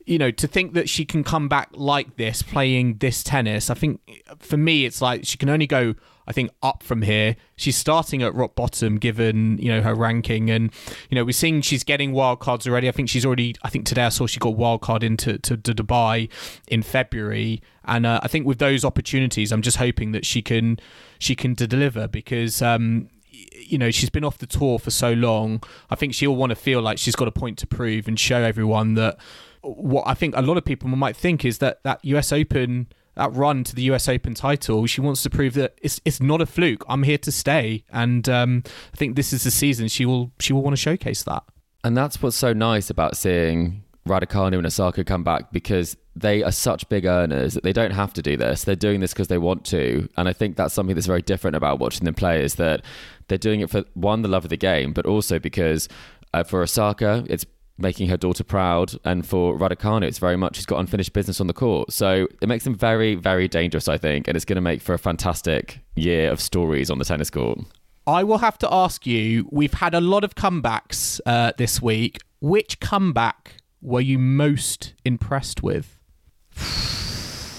you know to think that she can come back like this playing this tennis. I think for me it's like she can only go. I think up from here. She's starting at rock bottom given you know her ranking, and you know we're seeing she's getting wild cards already. I think she's already. I think today I saw she got wild card into to, to Dubai in February, and uh, I think with those opportunities, I'm just hoping that she can she can deliver because. Um, you know, she's been off the tour for so long. I think she'll want to feel like she's got a point to prove and show everyone that what I think a lot of people might think is that that US Open that run to the US Open title, she wants to prove that it's it's not a fluke. I'm here to stay, and um, I think this is the season she will she will want to showcase that. And that's what's so nice about seeing Raducanu and Osaka come back because they are such big earners that they don't have to do this. They're doing this because they want to, and I think that's something that's very different about watching them play is that they're doing it for one the love of the game, but also because uh, for Osaka it's making her daughter proud, and for Raducanu, it's very much she's got unfinished business on the court. So it makes them very, very dangerous, I think, and it's going to make for a fantastic year of stories on the tennis court. I will have to ask you. We've had a lot of comebacks uh, this week. Which comeback were you most impressed with?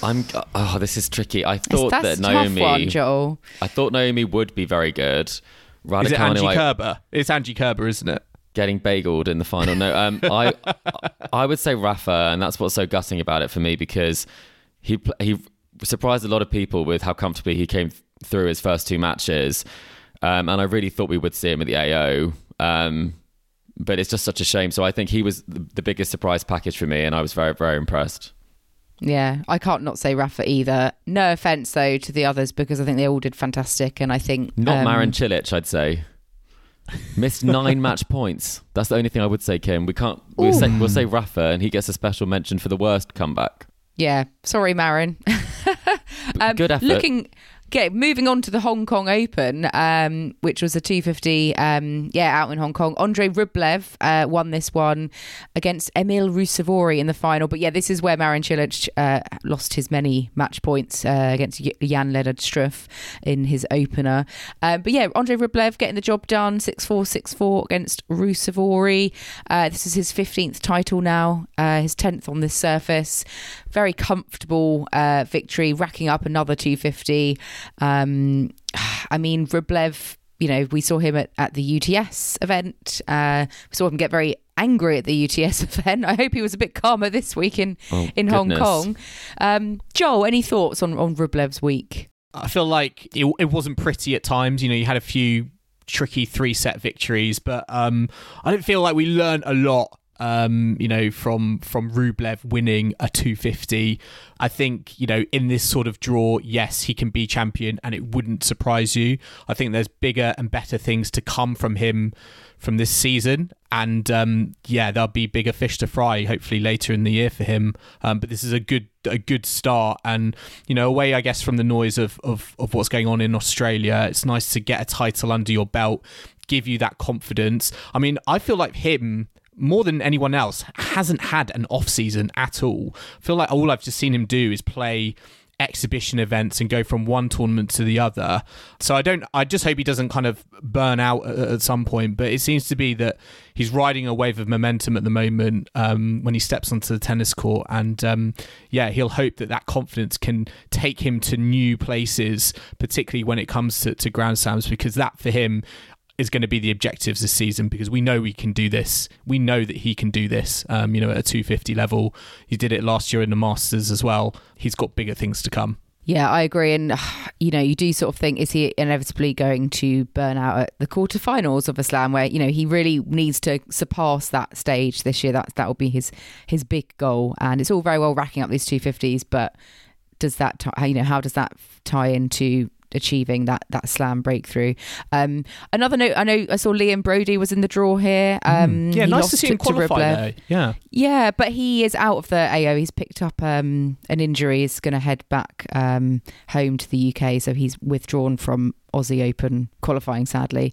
I'm. Oh, this is tricky. I It's- thought that's that a tough Naomi. one, Joel. I thought Naomi would be very good. Raducanu, Is it Angie I- Kerber? It's Angie Kerber, isn't it? Getting bageled in the final. No, um, I I would say Rafa, and that's what's so gutting about it for me because he he surprised a lot of people with how comfortably he came through his first two matches, um, and I really thought we would see him at the AO. Um, but it's just such a shame. So I think he was the, biggest surprise package for me, and I was very very impressed. Yeah, I can't not say Rafa either. No offense though to the others because I think they all did fantastic, and I think Not um, Marin Cilic, I'd say. Missed nine match points. That's the only thing I would say, Kim. We can't. We'll say, we'll say Rafa, and he gets a special mention for the worst comeback. Yeah, sorry, Marin. um, Good effort. Looking, okay, moving on to the Hong Kong Open, um, which was a 250, um, yeah, out in Hong Kong. Andre Rublev uh, won this one against Emil Ruusuvuori in the final. But yeah, this is where Marin Cilic uh, lost his many match points uh, against Jan Lennard Struff in his opener. Um, but yeah, Andre Rublev getting the job done, 6 4 6 4 against Ruusuvuori. Uh, this is his 15th title now, uh, his 10th on this surface. Very comfortable uh, victory, racking up another 250. Um, I mean, Rublev, you know, we saw him at, at the UTS event. Uh, we saw him get very angry at the UTS event. I hope he was a bit calmer this week in, Oh, in Hong goodness. Kong. Um, Joel, any thoughts on, on Rublev's week? I feel like it, it wasn't pretty at times. You know, you had a few tricky three set victories, but um, I didn't feel like we learned a lot. Um, you know, from from Rublev winning a 250, I think you know in this sort of draw, yes, he can be champion, and it wouldn't surprise you. I think there's bigger and better things to come from him from this season, and um, yeah, there'll be bigger fish to fry hopefully later in the year for him. Um, but this is a good a good start, and you know, away I guess from the noise of of of what's going on in Australia, it's nice to get a title under your belt, give you that confidence. I mean, I feel like him more than anyone else hasn't had an off season at all. I feel like all I've just seen him do is play exhibition events and go from one tournament to the other. So I don't I just hope he doesn't kind of burn out at, at some point, but it seems to be that he's riding a wave of momentum at the moment um, when he steps onto the tennis court and um, yeah, he'll hope that that confidence can take him to new places, particularly when it comes to, to Grand Slams because that for him is going to be the objectives this season because we know we can do this. We know that he can do this. Um, you know, at a 250 level, he did it last year in the Masters as well. He's got bigger things to come. Yeah, I agree. And, you know, you do sort of think, is he inevitably going to burn out at the quarterfinals of a slam where, you know, he really needs to surpass that stage this year? That, that will be his, his big goal. And it's all very well racking up these 250s, but does that, t- you know, how does that tie into achieving that that slam breakthrough. Um, another note, I know I saw Liam Broady was in the draw here. Um, yeah, he nice to see him qualify. Yeah. Yeah, but he is out of the AO. He's picked up um, an injury. He's going to head back um, home to the UK, so he's withdrawn from Aussie Open qualifying, sadly.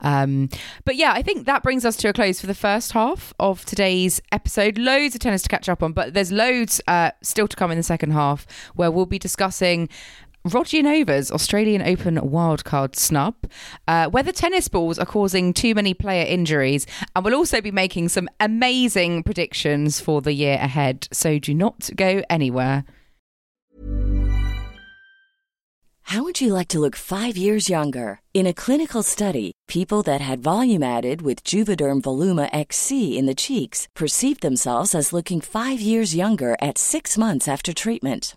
Um, but yeah, I think that brings us to a close for the first half of today's episode. Loads of tennis to catch up on, but there's loads uh, still to come in the second half where we'll be discussing. Rodionova's Australian Open wildcard snub, uh, whether tennis balls are causing too many player injuries, and we'll also be making some amazing predictions for the year ahead. So do not go anywhere. How would you like to look five years younger? In a clinical study, people that had volume added with Juvederm Voluma XC in the cheeks perceived themselves as looking five years younger at six months after treatment.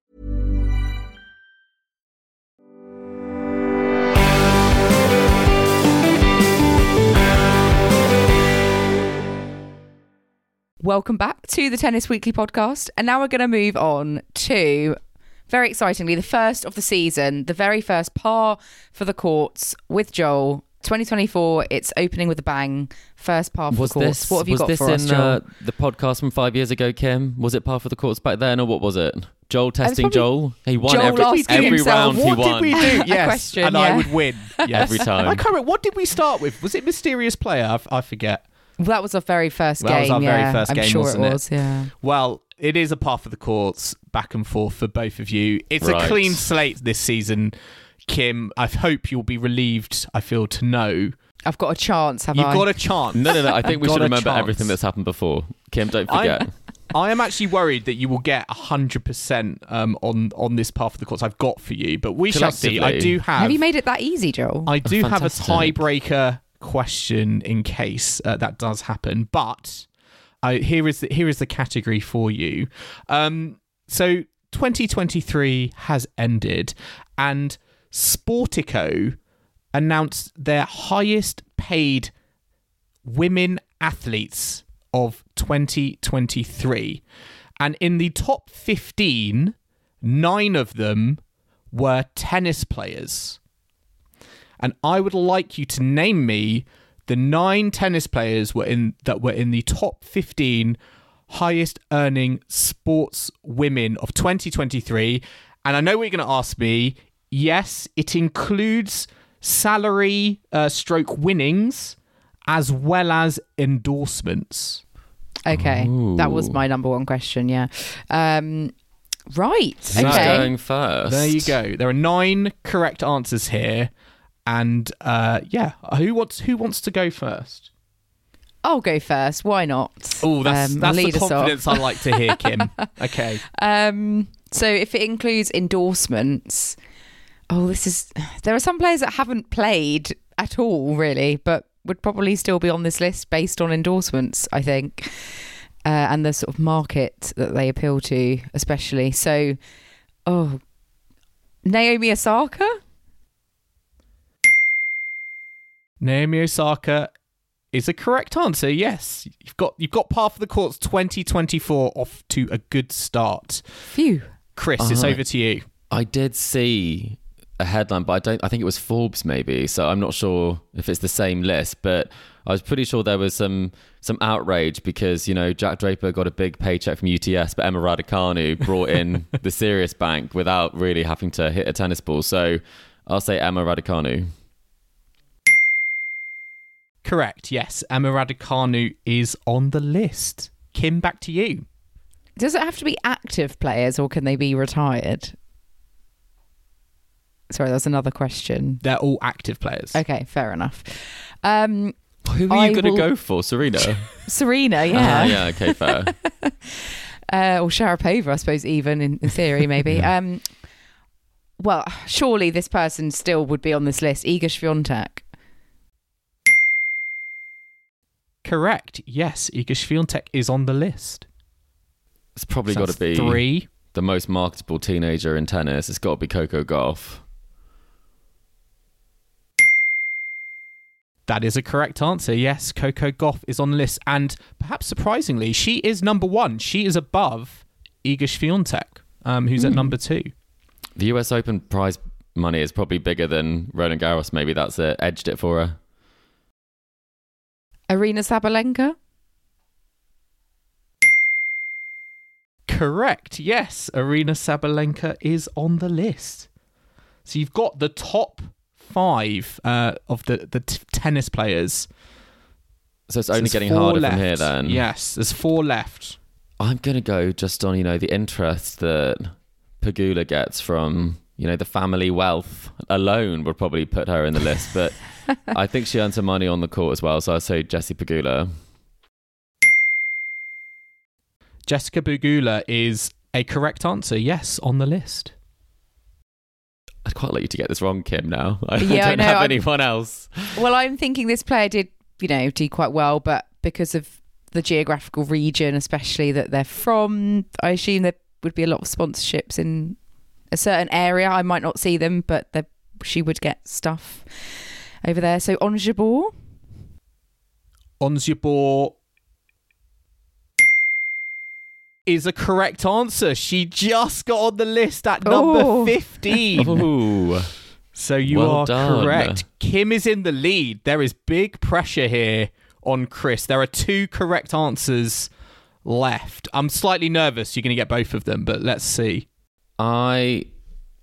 Welcome back to the Tennis Weekly podcast. And now we're going to move on to, very excitingly, the first of the season, the very first par for the courts with Joel. 2024, it's opening with a bang. First par for Was the courts. this what have you got this for us, in Joel? uh, the podcast from five years ago, Kim? Was it par for the courts back then, or what was it? Joel testing Joel. He won Joel every, every himself, round. He What won did we do? A Yes, question, and yeah. I would win. Yes. every time. I can't remember. What did we start with? Was it Mysterious Player? I forget. Well, that was our very first That game. was our very yeah. first I'm game, sure wasn't it it? was. Yeah. Well, it is a par for the courts, back and forth for both of you. It's a clean slate this season, Kim. I hope you'll be relieved. I feel to know I've got a chance, have you've i've got a chance. No, no, no. I think we should remember chance. everything that's happened before. Kim, don't I'm- forget. I am actually worried that you will get hundred percent um, on on this path of the courts I've got for you, but we shall see. I do have. have you made it that easy, Joel? I do have a tiebreaker question in case uh, that does happen, but here is the, here is the category for you. Um, so 2023 has ended, and Sportico announced their highest paid women athletes of 2023, and in the top 15, nine of them were tennis players and I would like you to name me the nine tennis players were in that were in the top 15 highest earning sports women of 2023 and I know what you're going to ask me yes it includes salary uh, stroke winnings as well as endorsements okay, that was my number one question. Yeah. Um, right. Who's okay. going first? there you go there are nine correct answers here and uh, yeah who wants who wants to go first I'll go first. Why not? Oh, that's Um, that's the confidence I like to hear, Kim. okay. Um, so if it includes endorsements, oh, this is. There are some players that haven't played at all, really, but would probably still be on this list based on endorsements. I think, uh, and the sort of market that they appeal to, especially. So, oh, Naomi Osaka. Naomi Osaka is a correct answer. Yes, you've got you've got par for the courts 2024 off to a good start. Phew. Chris, it's over to you. I did see a headline, but I don't. I think it was Forbes, maybe. So I'm not sure if it's the same list, but I was pretty sure there was some some outrage because you know Jack Draper got a big paycheck from UTS, but Emma Raducanu brought in the serious Bank without really having to hit a tennis ball. So I'll say Emma Raducanu. Correct. Yes, Emma Raducanu is on the list. Kim, back to you. Does it have to be active players or can they be retired? Sorry, that's another question. They're all active players. Okay, fair enough. Um, Who are I you going to will- go for, Serena? Serena, yeah. Ah, yeah. Okay, fair. uh, or Sharapova, I suppose, even in, in theory, maybe. um, well, surely this person still would be on this list. Iga Swiatek. Correct. Yes, Iga Swiatek is on the list. It's probably So got to be three. the most marketable teenager in tennis. It's got to be Coco Gauff. That is a correct answer. Yes, Coco Gauff is on the list, and perhaps surprisingly, she is number one. She is above Iga Swiatek, um, who's at number two. The US Open prize money is probably bigger than Roland Garros. Maybe that's it. Edged it for her. Aryna Sabalenka. Correct. Yes, Aryna Sabalenka is on the list. So you've got the top five uh, of the the t- tennis players. So it's only there's getting harder left. from here then. Yes, there's four left. I'm going to go just on, you know, the interest that Pegula gets from, you know, the family wealth alone would probably put her in the list. But I think she earns her money on the court as well. So I'd say Jessie Pegula. Jessica Pegula is a correct answer. Yes, on the list. I'd quite like you to get this wrong, Kim, now. I Yeah, don't know, have I'm- anyone else. Well, I'm thinking this player did, you know, do quite well, but because of the geographical region, especially that they're from, I assume there would be a lot of sponsorships in a certain area. I might not see them, but there- she would get stuff over there. So Ons Jabeur. Is a correct answer. She just got on the list at number Oh. 15. Ooh. So you Well are done. correct. Kim is in the lead. There is big pressure here on Chris. There are two correct answers left. I'm slightly nervous you're going to get both of them, but let's see. I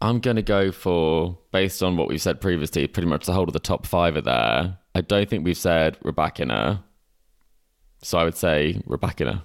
I'm gonna go for based on what we've said previously, pretty much the whole of the top five are there. I don't think we've said Rebecca. So I would say Rebecca.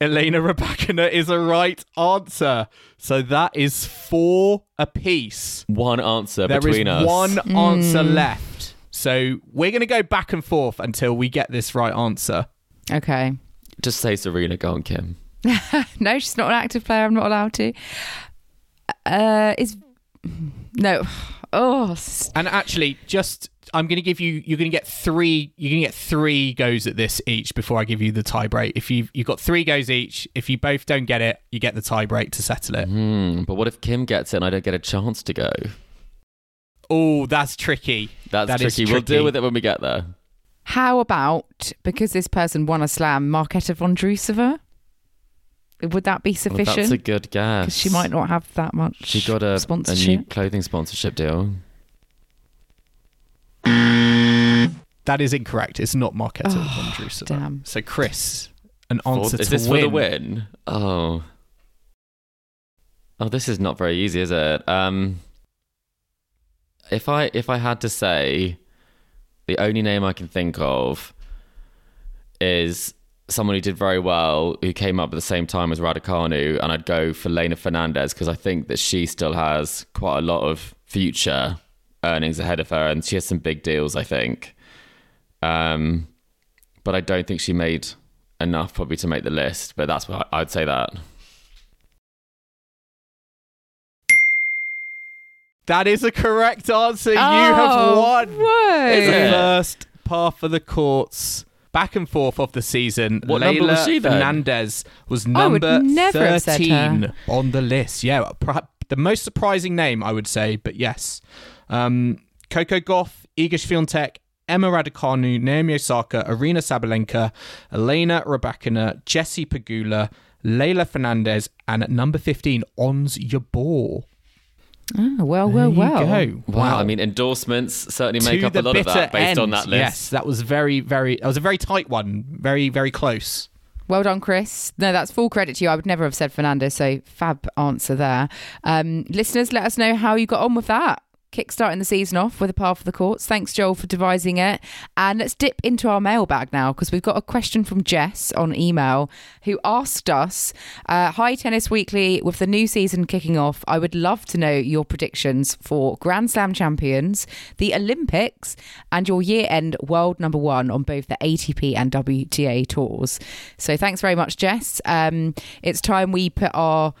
Elena Rybakina is a right answer. So that is four apiece. One answer There is between us. one hmm. answer left. So we're going to go back and forth until we get this right answer. Okay. Just say Serena, go on, Kim. No, she's not an active player. I'm not allowed to. Uh, is no. Oh, And actually, just I'm going to give you. You're going to get three. You're going to get three goes at this each before I give you the tie break. If you you've got three goes each. If you both don't get it, you get the tie break to settle it. Hmm, but what if Kim gets it and I don't get a chance to go? Oh, that's tricky. That's That is tricky. We'll deal with it when we get there. how about because this person won a slam, Marketa Vondrousova? Would that be Well, sufficient? that's a good guess. she might not have that much. She got a, a new clothing sponsorship deal. That is incorrect. It's not Marketa Oh, Vondrousova. damn. So Chris, an For- answer is to this win. for the win? Oh. Oh, this is not very easy, is it? Um if I if I had to say the only name I can think of is someone who did very well who came up at the same time as Raducanu and I'd go for Leylah Fernandez because I think that she still has quite a lot of future earnings ahead of her and she has some big deals I think um but I don't think she made enough probably to make the list. But that's what I- I'd say that. That is a correct answer. you Oh, have won. whoa. Is The first par for the courts. Back and forth of the season. What Leylah number was she then? Fernandez was number never have said 13 on the list. Yeah, perhaps the most surprising name, I would say, but yes. Um, Coco Gauff, Iga Swiatek, Emma Raducanu, Naomi Osaka, Aryna Sabalenka, Elena Rybakina, Jessie Pegula, Leylah Fernandez, and at number 15, Ons Jabeur. Oh, well, There well, you well. go. Wow. I mean, endorsements certainly make to up a lot of that based on that list. Yes, that was very, very. That was a very tight one. Very, very close. Well done, Chris. No, that's full credit to you. I would never have said Fernando, so fab answer there. Um, listeners, let us know how you got on with that. Kickstarting the season off with a par for the courts. Thanks, Joel, for devising it. And let's dip into our mailbag now because we've got a question from Jess on email who asked us uh, Hi, Tennis Weekly. With the new season kicking off, I would love to know your predictions for Grand Slam champions, the Olympics, and your year end world number one on both the ATP and WTA tours. So thanks very much, Jess. Um, it's time we put our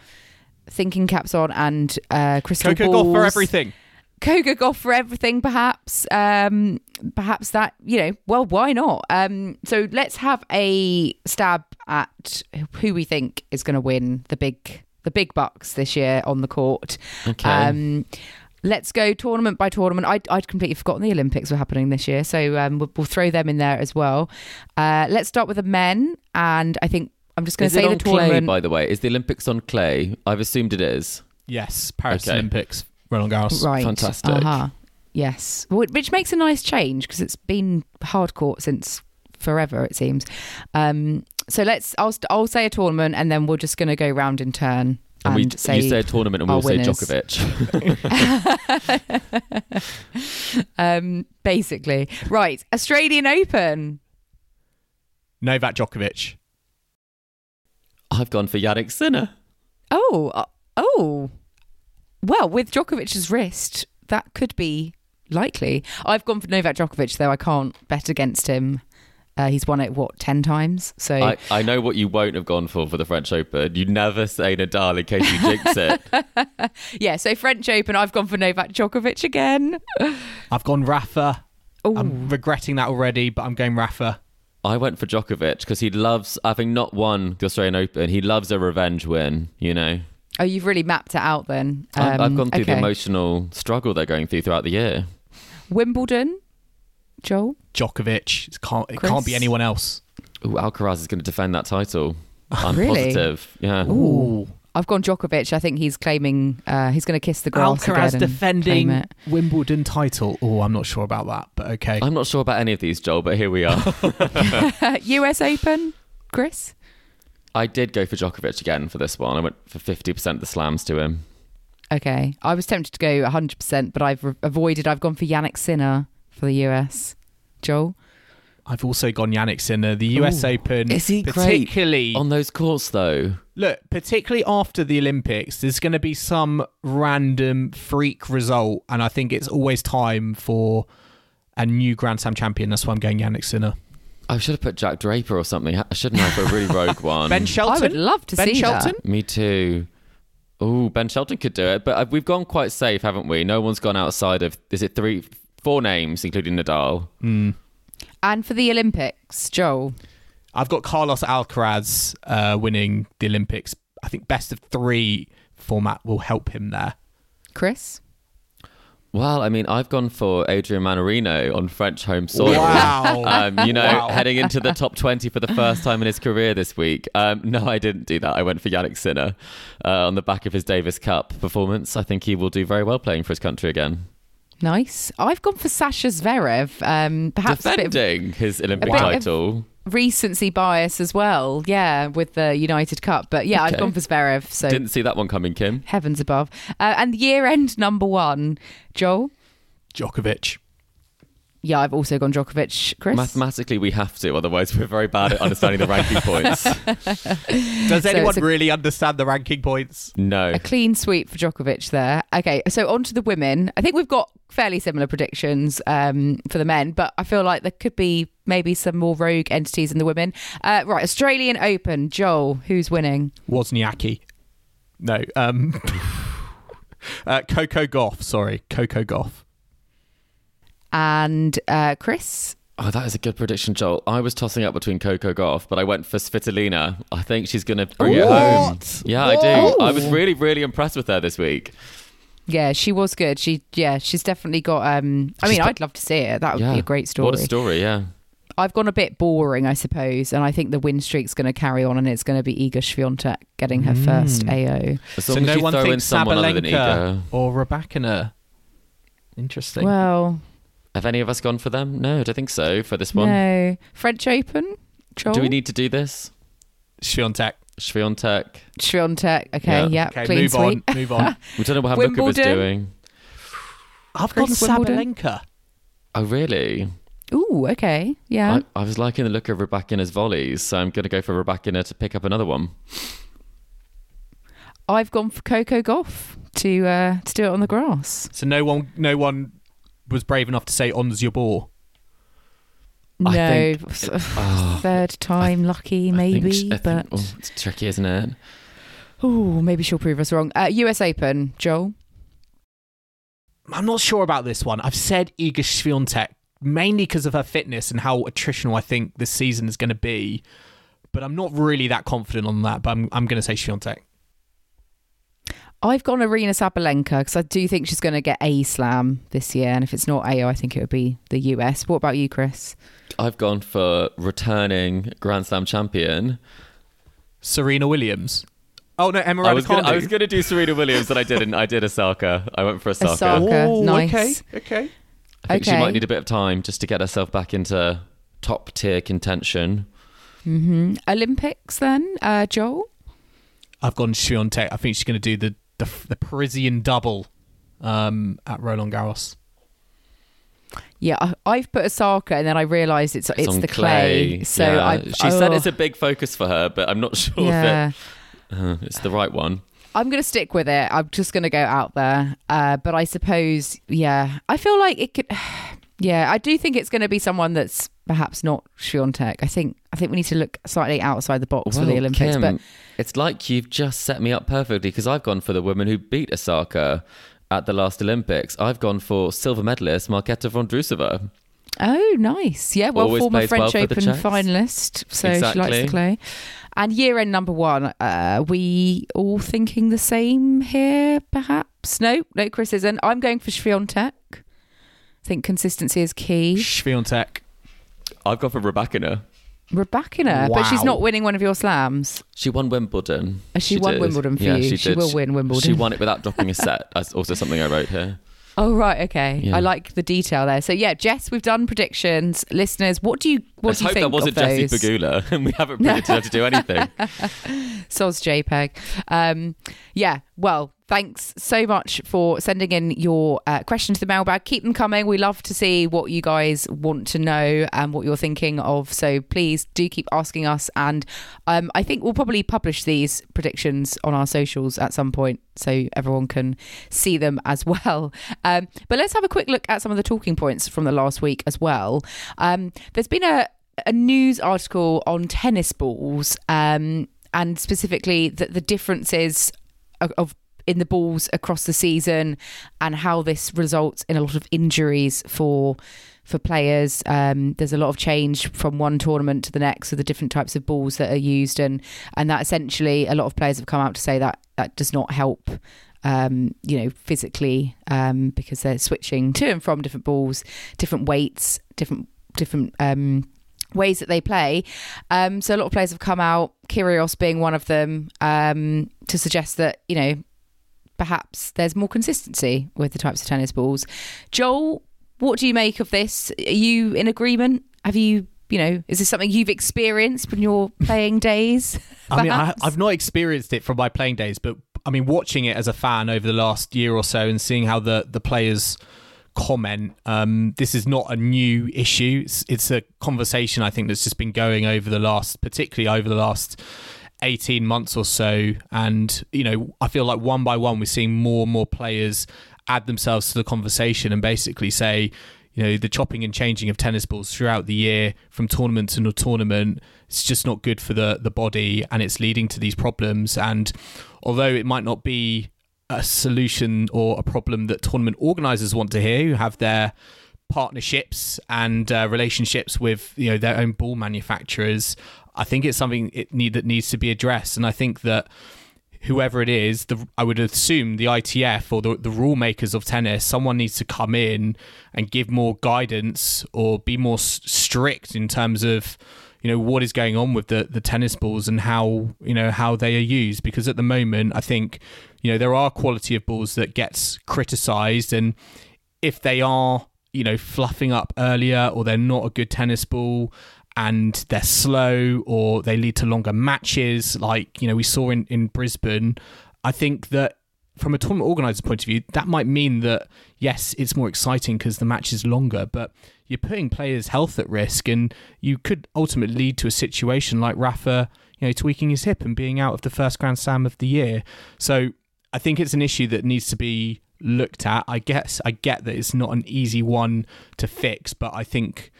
thinking caps on and uh, crystal Coco balls. Gauff for everything. Coco Gauff for everything, perhaps. Um, perhaps that you know. Well, why not? Um, so let's have a stab at who we think is going to win the big the big bucks this year on the court. Okay. Um, let's go tournament by tournament. I'd, I'd completely forgotten the Olympics were happening this year, so um, we'll, we'll throw them in there as well. Uh, let's start with the men, and I think I'm just going to say it on the clay, by the way? Is the Olympics on clay? I've assumed it is. Yes, Paris Okay. Olympics, Roland Garros. Right. Fantastic. Uh-huh. Yes. Which makes a nice change because it's been hard court since forever, it seems. Um, so let's, I'll, I'll say a tournament, and then we're just going to go round in turn. And And we, say you said tournament, and we our will say winners. Djokovic. um, basically, right. Australian Open. Novak Djokovic. I've gone for Jannik Sinner. Oh. uh, oh. Well, with Djokovic's wrist, that could be likely. I've gone for Novak Djokovic, though I can't bet against him. Uh, he's won it what ten times. So I, I know what you won't have gone for for the French Open. You never say Nadal in case you jinx it. yeah. So French Open, I've gone for Novak Djokovic again. I've gone Rafa. Oh, I'm regretting that already, but I'm going Rafa. I went for Djokovic because he loves, having not won the Australian Open, he loves a revenge win, you know. Oh, you've really mapped it out then. I've, I've Um, gone through the emotional struggle they're going through throughout the year. Wimbledon, Joel. Djokovic. It can't, it Chris? can't be anyone else. Ooh, Alcaraz is going to defend that title. I'm Really? positive. Yeah. Ooh. I've gone Djokovic. I think he's claiming uh, he's going to kiss the grass Alcaraz again and defending claim it. Wimbledon title. Oh, I'm not sure about that, but okay. I'm not sure about any of these, Joel, but here we are. US Open, Chris. I did go for Djokovic again for this one. I went for 50% of the slams to him. Okay, I was tempted to go 100%, but I've re- avoided. I've gone for Jannik Sinner for the US. Joel. I've also gone Jannik Sinner. The US Open, Is he great particularly On those courts, though. look, particularly after the Olympics, there's going to be some random freak result, and I think it's always time for a new Grand Slam champion. That's why I'm going Jannik Sinner. I should have put Jack Draper or something. I shouldn't have for a really rogue one. Ben Shelton. I would love to ben see Shelton. that. Me too. Oh, Ben Shelton could do it, but uh, we've gone quite safe, haven't we? No one's gone outside of. Is it three, four names, including Nadal? And for the Olympics, Joel. I've got Carlos Alcaraz uh, winning the Olympics. I think best of three format will help him there. Chris. Well, I mean, I've gone for Adrian Mannarino on French home soil. Wow. Um, you know, Wow. heading into the top 20 for the first time in his career this week. Um, no, I didn't do that. I went for Jannik Sinner uh, on the back of his Davis Cup performance. I think he will do very well playing for his country again. Nice. I've gone for Sasha Zverev. Um, perhaps a bit of Defending his Olympic bit of- title. Recency bias as well. Yeah, with the United Cup. But yeah, I've gone for Zverev. So Didn't see that one coming, Kim. heavens above. Uh, and year end number one, Joel. Djokovic. Yeah, I've also gone Djokovic. Chris. Mathematically, we have to, otherwise, we're very bad at understanding the ranking points. Does anyone it's a- really understand the ranking points? No. a clean sweep for Djokovic there. Okay, so on to the women. I think we've got fairly similar predictions um, for the men, but I feel like there could be maybe some more rogue entities in the women. Uh, right, Australian Open. Joel, who's winning? Wozniacki. No. Um, uh, Coco Gauff. Sorry, Coco Gauff. And uh, Chris. Oh, that is a good prediction, Joel. I was tossing up between Coco Gauff, but I went for Svitolina. I think she's going to bring it home. What? Yeah, I do. I was really, really impressed with her this week. Yeah, she was good. She yeah, she's definitely got. Um, I She's mean, got- I'd love to see it. That would yeah. be a great story. What a story, yeah. I've gone a bit boring, I suppose, and I think the win streak's going to carry on, and it's going to be Iga Swiatek getting her first mm. AO. As So as no one thinks someone other than Sabalenka or Rybakina. Interesting. Well, Have any of us gone for them? No, I don't think so for this one. no French Open. Joel? Do we need to do this? Swiatek. Swiatek. Swiatek? Okay, Yeah. yeah, Okay, clean move sweep. on. Move on. We don't know what Havlicka was doing. I've Chris gone Wimbledon. Sabalenka. Oh, really? Ooh, okay, yeah. I, I was liking the look of Rybakina's volleys, so I'm going to go for Rybakina to pick up another one. I've gone for Coco Gauff to uh, to do it on the grass. So no one, no one was brave enough to say "Ons Jabeur." No, think- Oh, third time lucky, I think maybe, sh- I think- but oh, it's tricky, isn't it? oh, maybe she'll prove us wrong. Uh, U.S. Open, Joel. I'm not sure about this one. I've said Iga Swiatek mainly because of her fitness and how attritional I think this season is going to be. But I'm not really that confident on that. But I'm, I'm going to say Swiatek. I've gone Aryna Sabalenka because I do think she's going to get a slam this year, and if it's not AO, I think it would be the US. What about you, Chris? I've gone for returning Grand Slam champion Serena Williams. Oh no, Emma I was Raducanu. gonna, I was gonna do Serena Williams, but I didn't. I did Osaka. I went for Osaka. Osaka. Oh, Nice. okay, okay. I think she might need a bit of time just to get herself back into top tier contention. Olympics then, uh, Joel? I've gone Swiatek. I think she's going to do the, the the Parisian double um, at Roland Garros. Yeah, I, I've put Osaka, and then I realised it's it's, on the clay. So Yeah. I, she said oh, it's a big focus for her, but I'm not sure yeah. that uh, it's the right one. I'm going to stick with it. I'm just going to go out there. Uh, but I suppose, yeah, I feel like it could. Yeah, I do think it's going to be someone that's perhaps not Swiatek. I think I think we need to look slightly outside the box for the Well, Olympics. Kim, but it's like you've just set me up perfectly because I've gone for the woman who beat Osaka at the last Olympics. I've gone for silver medalist Marketa Vondrousova. oh, nice. Yeah, well, Always former well French for Open finalist, so she likes the clay. And year end number one, uh, we all thinking the same here, perhaps? No, no, Chris isn't. I'm going for Swiatek. I think consistency is key. Swiatek. I've gone for Rybakina. Rybakina, but she's Wow. not winning one of your slams. She won Wimbledon. She won did. Wimbledon for yeah, you. She, She will win Wimbledon. She won it without dropping a set. That's also something I wrote here. Oh right, okay. Yeah. I like the detail there. So yeah, Jess, we've done predictions. Listeners, what do you what Let's do you hope think that wasn't those? Pegula and we haven't predicted her to do anything. Soz JPEG. Um, yeah, well, thanks so much for sending in your uh, questions to the mailbag. Keep them coming. We love to see what you guys want to know and what you're thinking of. So please do keep asking us. And um, I think we'll probably publish these predictions on our socials at some point so everyone can see them as well. Um, but let's have a quick look at some of the talking points from the last week as well. Um, there's been a a news article on tennis balls, um, and specifically the, the differences of in the balls across the season, and how this results in a lot of injuries for for players. Um, there's a lot of change from one tournament to the next with the different types of balls that are used, and and that essentially a lot of players have come out to say that that does not help. Um, you know, physically, um, because they're switching to and from different balls, different weights, different different um, ways that they play. Um, so a lot of players have come out, Kyrgios being one of them, um, to suggest that you know perhaps there's more consistency with the types of tennis balls. Joel, what do you make of this? Are you in agreement? Have you, you know, is this something you've experienced in your playing days? I mean, I, I've not experienced it from my playing days, but I mean, watching it as a fan over the last year or so and seeing how the the players comment, um, this is not a new issue. It's, it's a conversation I think that's just been going over the last, particularly over the last. 18 months or so and you know i feel like one by one we're seeing more and more players add themselves to the conversation and basically say you know the chopping and changing of tennis balls throughout the year from tournament to no tournament it's just not good for the the body and it's leading to these problems. And although it might not be a solution or a problem that tournament organizers want to hear who have their partnerships and uh, relationships with you know their own ball manufacturers i think it's something it need that needs to be addressed and i think that whoever it is, the, I would assume the ITF or the, the rule makers of tennis, someone needs to come in and give more guidance or be more strict in terms of, you know, what is going on with the, the tennis balls and how, you know, how they are used. Because at the moment, I think, you know, there are quality of balls that gets criticized. And if they are, you know, fluffing up earlier or they're not a good tennis ball, and they're slow or they lead to longer matches like you know we saw in, in brisbane. I think that from a tournament organizer's point of view that might mean that yes it's more exciting because the match is longer but you're putting players health at risk and you could ultimately lead to a situation like rafa you know tweaking his hip and being out of the first grand slam of the year. So i think it's an issue that needs to be looked at. I guess i get that it's not an easy one to fix but i think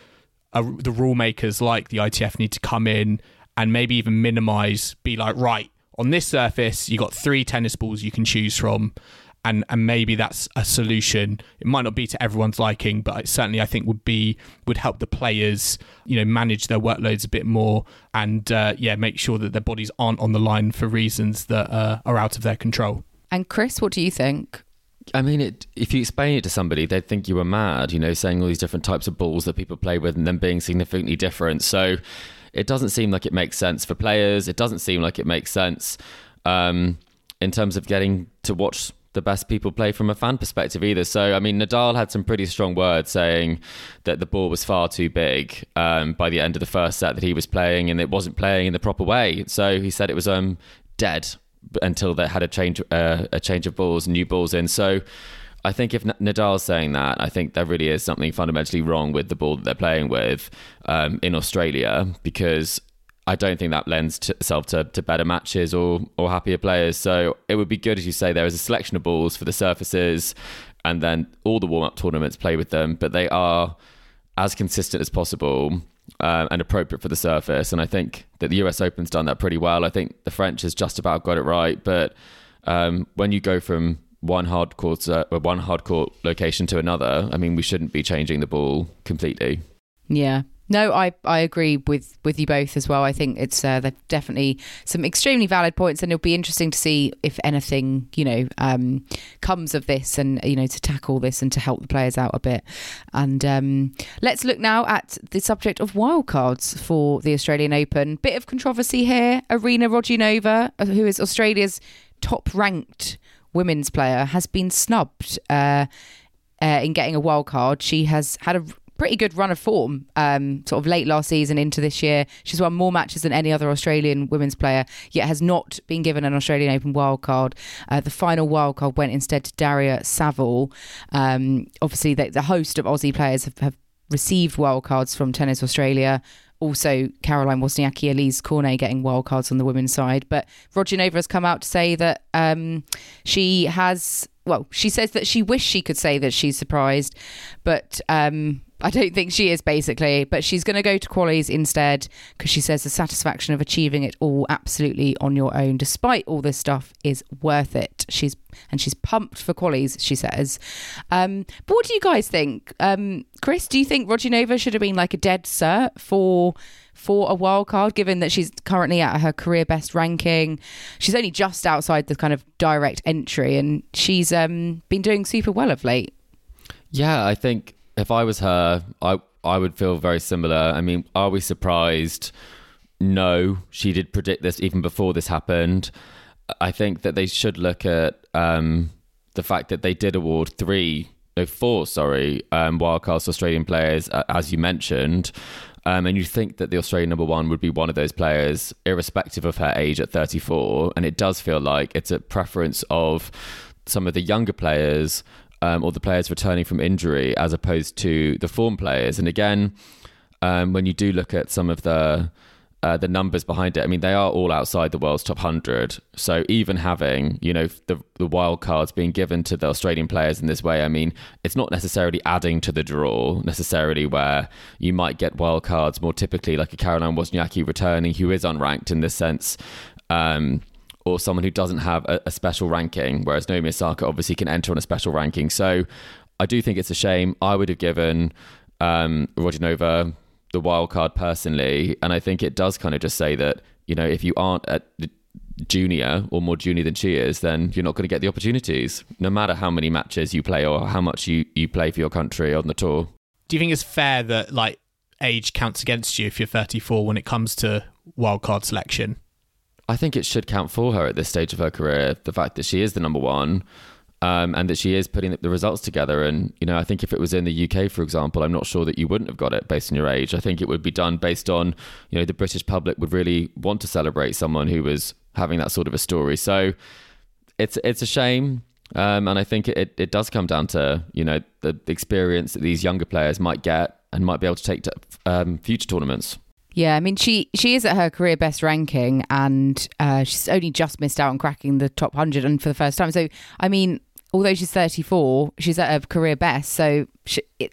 the rule makers like the ITF need to come in and maybe even minimize, be like, right, on this surface, you got three tennis balls you can choose from. and and maybe that's a solution. It might not be to everyone's liking, but it certainly I think would be would help the players, you know, manage their workloads a bit more, and uh, yeah, make sure that their bodies aren't on the line for reasons that uh, are out of their control. And Chris, what do you think? I mean, it, if you explain it to somebody, they'd think you were mad, you know, saying all these different types of balls that people play with and them being significantly different. So it doesn't seem like it makes sense for players. It doesn't seem like it makes sense um, in terms of getting to watch the best people play from a fan perspective either. So, I mean, Nadal had some pretty strong words saying that the ball was far too big um, by the end of the first set that he was playing and it wasn't playing in the proper way. So he said it was um, dead until they had a change uh, a change of balls, new balls in. So I think if Nadal's saying that, I think there really is something fundamentally wrong with the ball that they're playing with um, in Australia because I don't think that lends to itself to, to better matches or or happier players. So it would be good, as you say, there is a selection of balls for the surfaces, and then all the warm up tournaments play with them, but they are as consistent as possible uh, and appropriate for the surface. And I think that the US Open's done that pretty well. I think the French has just about got it right. But um, when you go from one hard court, uh, one hard court location to another, I mean, we shouldn't be changing the ball completely. Yeah, no, I, I agree with, with you both as well. I think it's uh, definitely some extremely valid points, and it'll be interesting to see if anything you know um, comes of this, and you know to tackle this and to help the players out a bit. And um, let's look now at the subject of wildcards for the Australian Open. Bit of controversy here. Arina Rodionova, uh, who is Australia's top ranked women's player, has been snubbed. Uh, uh, in getting a wild card. She has had a pretty good run of form, um, sort of late last season into this year. She's won more matches than any other Australian women's player, yet has not been given an Australian Open wildcard. Uh, the final wildcard went instead to Daria Saville. Um, obviously, the, the, host of Aussie players have, have received wildcards from Tennis Australia also Caroline Wozniacki, Alizé Cornet getting wildcards on the women's side. But Rodionova has come out to say that um, she has, well, she says that she wished she could say that she's surprised, but um, I don't think she is basically, but she's going to go to qualies instead because she says the satisfaction of achieving it all absolutely on your own, despite all this stuff, is worth it. She's and she's pumped for qualies. She says. Um, but what do you guys think, um, Chris? Do you think Rodionova should have been like a dead cert for? For a wild card, given that she's currently at her career best ranking, she's only just outside the kind of direct entry, and she's um, been doing super well of late. Yeah, I think if I was her, I I would feel very similar. I mean, are we surprised? No, she did predict this even before this happened. I think that they should look at um, the fact that they did award three, no, four, sorry, um, wildcards Australian players, uh, as you mentioned. Um, and you think that the Australian number one would be one of those players, irrespective of her age at 34. And it does feel like it's a preference of some of the younger players um, or the players returning from injury as opposed to the form players. And again, um, when you do look at some of the uh, the numbers behind it, I mean, they are all outside the world's top hundred. So even having you know the the wild cards being given to the Australian players in this way, I mean, it's not necessarily adding to the draw necessarily, where you might get wild cards more typically like a Caroline Wozniacki returning, who is unranked in this sense. Um, or someone who doesn't have a, a special ranking, whereas Naomi Osaka obviously can enter on a special ranking. So I do think it's a shame. I would have given um, Rodionova the wild card personally, and I think it does kind of just say that you know if you aren't at junior or more junior than she is, then you're not going to get the opportunities, no matter how many matches you play or how much you, you play for your country on the tour. Do you think it's fair that like age counts against you if you're 34 when it comes to wildcard selection? I think it should count for her at this stage of her career. The fact that she is the number one. Um, and that she is putting the results together. And, you know, I think if it was in the UK, for example, I'm not sure that you wouldn't have got it based on your age. I think it would be done based on, you know, the British public would really want to celebrate someone who was having that sort of a story. So it's it's a shame. Um, and I think it, it does come down to, you know, the experience that these younger players might get and might be able to take to um, future tournaments. Yeah, I mean she she is at her career best ranking, and uh, she's only just missed out on cracking the top hundred, and for the first time. So I mean, although she's thirty four, she's at her career best. So she, it,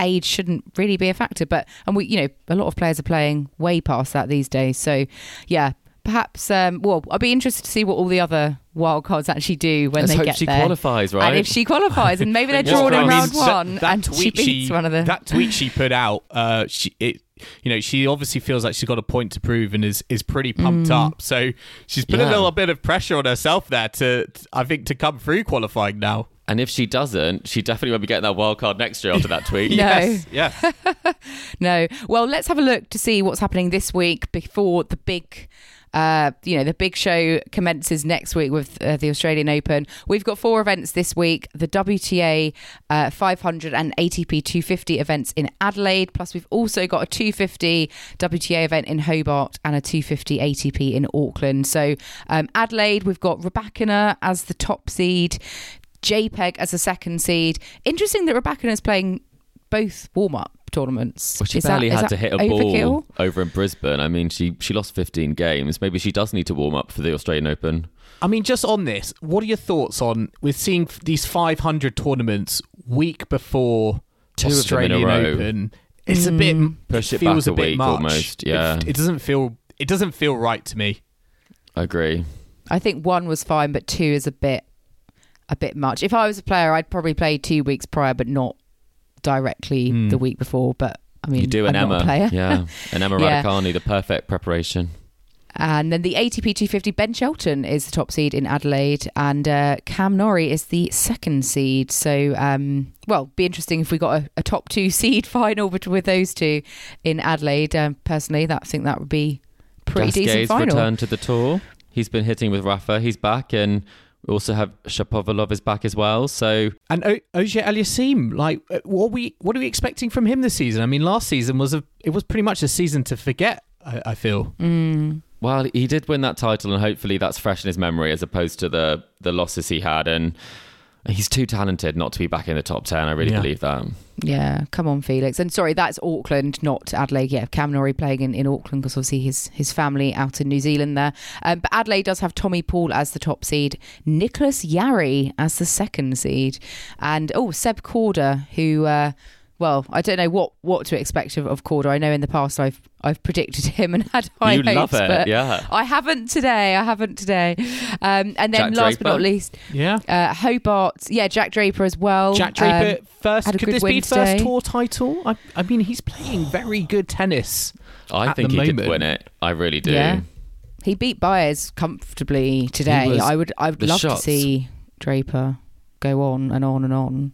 age shouldn't really be a factor. But and we, you know, a lot of players are playing way past that these days. So yeah, perhaps. Um, well, I'd be interested to see what all the other wildcards actually do when Let's they hope get she there. qualifies, right? And if she qualifies, and maybe they're drawn in round I mean, one, that and she tweet beats one of the. that tweet she put out. Uh, she it. You know, she obviously feels like she's got a point to prove and is, is pretty pumped Mm. up. So she's put a little bit of pressure on herself there to, I think, to come through qualifying now. and if she doesn't, she definitely won't be getting that wild card next year after that tweet. No. Yes, yes. No. Well, let's have a look to see what's happening this week before the big. Uh, you know, the big show commences next week with uh, the Australian Open. We've got four events this week the WTA uh, 500 and ATP 250 events in Adelaide. Plus, we've also got a 250 WTA event in Hobart and a 250 ATP in Auckland. So, um, Adelaide, we've got Rybakina as the top seed, JPEG as a second seed. Interesting that Rybakina is playing both warm up tournaments. Well, she Is barely is had to hit a overkill? ball over in Brisbane. I mean, she she lost 15 games. Maybe she does need to warm up for the Australian Open. I mean, just on this, what are your thoughts on with seeing these 500 tournaments week before Two of them in a Australian row. Open? It's a bit mm. Push it feels back a a bit week much. almost, It- yeah. it, doesn't feel it doesn't feel right to me. I agree. I think one was fine, but two is a bit a bit much. If I was a player, I'd probably play two weeks prior, but not directly Hmm. the week before. But I mean, You do an I'm Emma, player. yeah, an Emma Yeah. Raducanu, the perfect preparation. And then the ATP 250, Ben Shelton is the top seed in Adelaide, and uh, Cam Norrie is the second seed. So, um, well, be interesting if we got a, a top two seed final bet- with those two in Adelaide. Um, personally, that I think that would be pretty decent Gasquet's final. returned to the tour. He's been hitting with Rafa. He's back, and we also have Shapovalov is back as well. So And o- Auger Aliassime, like, uh, what we what are we expecting from him this season? I mean, last season was a it was pretty much a season to forget. I, I feel. Mm. Well, he did win that title, and hopefully that's fresh in his memory as opposed to the the losses he had. And he's too talented not to be back in the top ten. I really Yeah. believe that. Yeah, come on, Felix. And sorry, that's Auckland, not Adelaide. Yeah, Cam Norrie playing in, in Auckland because obviously his his family out in New Zealand there. Um, but Adelaide does have Tommy Paul as the top seed, Nicolas Jarry as the second seed, and oh Seb Korda, who. Uh, well, I don't know what, what to expect of, of Korda. I know in the past I've I've predicted him and had high You hopes, love it, but yeah. I haven't today. I haven't today. Um, and then Jack last but not least, Yeah. uh, Hobart. Yeah, Jack Draper as well. Jack Draper Um, first. Could this be win first today. tour title? I, I mean, he's playing very good tennis. I At think the he could win it. I really do. Yeah. He beat Byers comfortably today. was- I would I would love shots. to see Draper go on and on and on.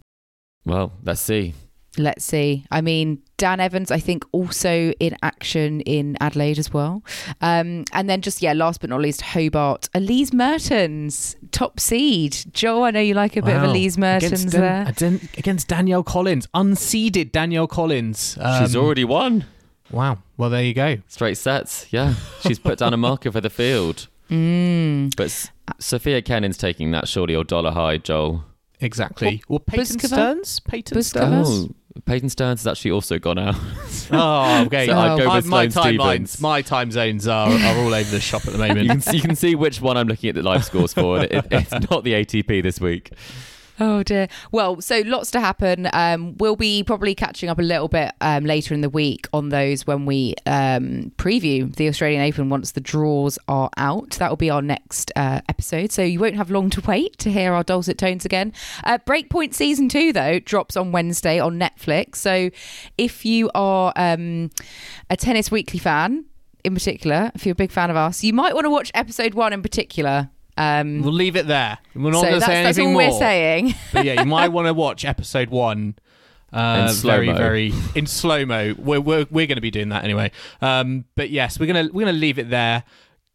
Well, let's see. Let's see. I mean, Dan Evans, I think, also in action in Adelaide as well. Um, and then just, yeah, last but not least, Hobart. Elise Mertens, top seed. Joe, I know you like a bit of Elise Mertens against, Dan- there. aden- against Danielle Collins, unseeded Danielle Collins. She's Um, already won wow. Well, there you go. straight sets. Yeah, she's put down a marker for the field. Mm. But S- Sofia Kenin's taking that surely or dollar high, Joel. Exactly. Well, Peyton Buskova? Stearns. Peyton Buskova? Stearns. Oh, Peyton Stearns has actually also gone out. Oh, okay. So I'd go my, my timelines, my time zones are, are all over the shop at the you, moment. can, see- you can see which one I'm looking at the live scores for. and It, it's not the ATP this week. Oh dear. Well, so lots to happen. Um, we'll be probably catching up a little bit um, later in the week on those when we um, preview the Australian Open once the draws are out. That will be our next uh, episode. So you won't have long to wait to hear our dulcet tones again. Uh, Breakpoint season two though drops on Wednesday on Netflix. So if you are um, a Tennis Weekly fan. In particular, if you're a big fan of us, you might want to watch episode one in particular. Um, We'll leave it there. We're not so going to that's, say that's anything all more. we're saying. But yeah, you might want to watch episode one. Uh, In very, slow-mo. very in slow mo. We're we're, we're going to be doing that anyway. Um, but yes, we're gonna we're gonna leave it there,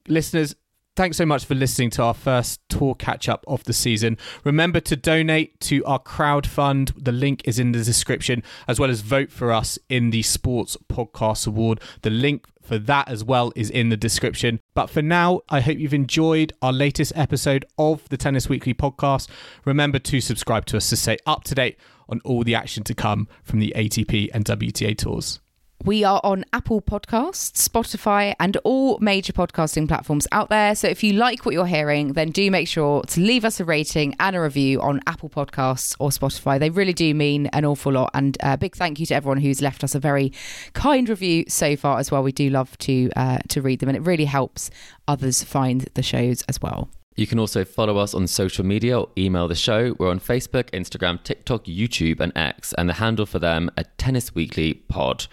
listeners. Thanks so much for listening to our first tour catch up of the season. Remember to donate to our crowd fund. The link is in the description, as well as vote for us in the Sports Podcast Award. The link for that as well is in the description. But for now, I hope you've enjoyed our latest episode of the Tennis Weekly podcast. Remember to subscribe to us to stay up to date on all the action to come from the ATP and WTA tours. We are on Apple Podcasts, Spotify, and all major podcasting platforms out there. So if you like what you're hearing, then do make sure to leave us a rating and a review on Apple Podcasts or Spotify. They really do mean an awful lot. And a big thank you to everyone who's left us a very kind review so far as well. We do love to uh, to read them, and it really helps others find the shows as well. You can also follow us on social media or email the show. We're on Facebook, Instagram, TikTok, YouTube, and X, and the handle for them at Tennis Weekly Pod.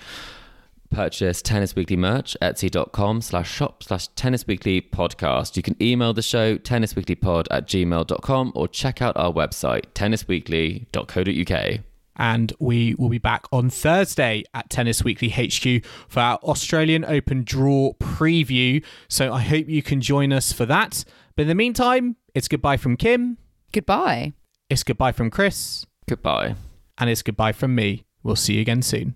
Purchase Tennis Weekly merch, etsy.com slash shop slash Tennis Weekly podcast. You can email the show, tennisweeklypod at gmail.com, or check out our website, tennisweekly.co.uk. And we will be back on Thursday at Tennis Weekly HQ for our Australian Open draw preview. So I hope you can join us for that. But in the meantime, it's goodbye from Kim, Goodbye. it's goodbye from Chris, Goodbye. and it's goodbye from me. We'll see you again soon.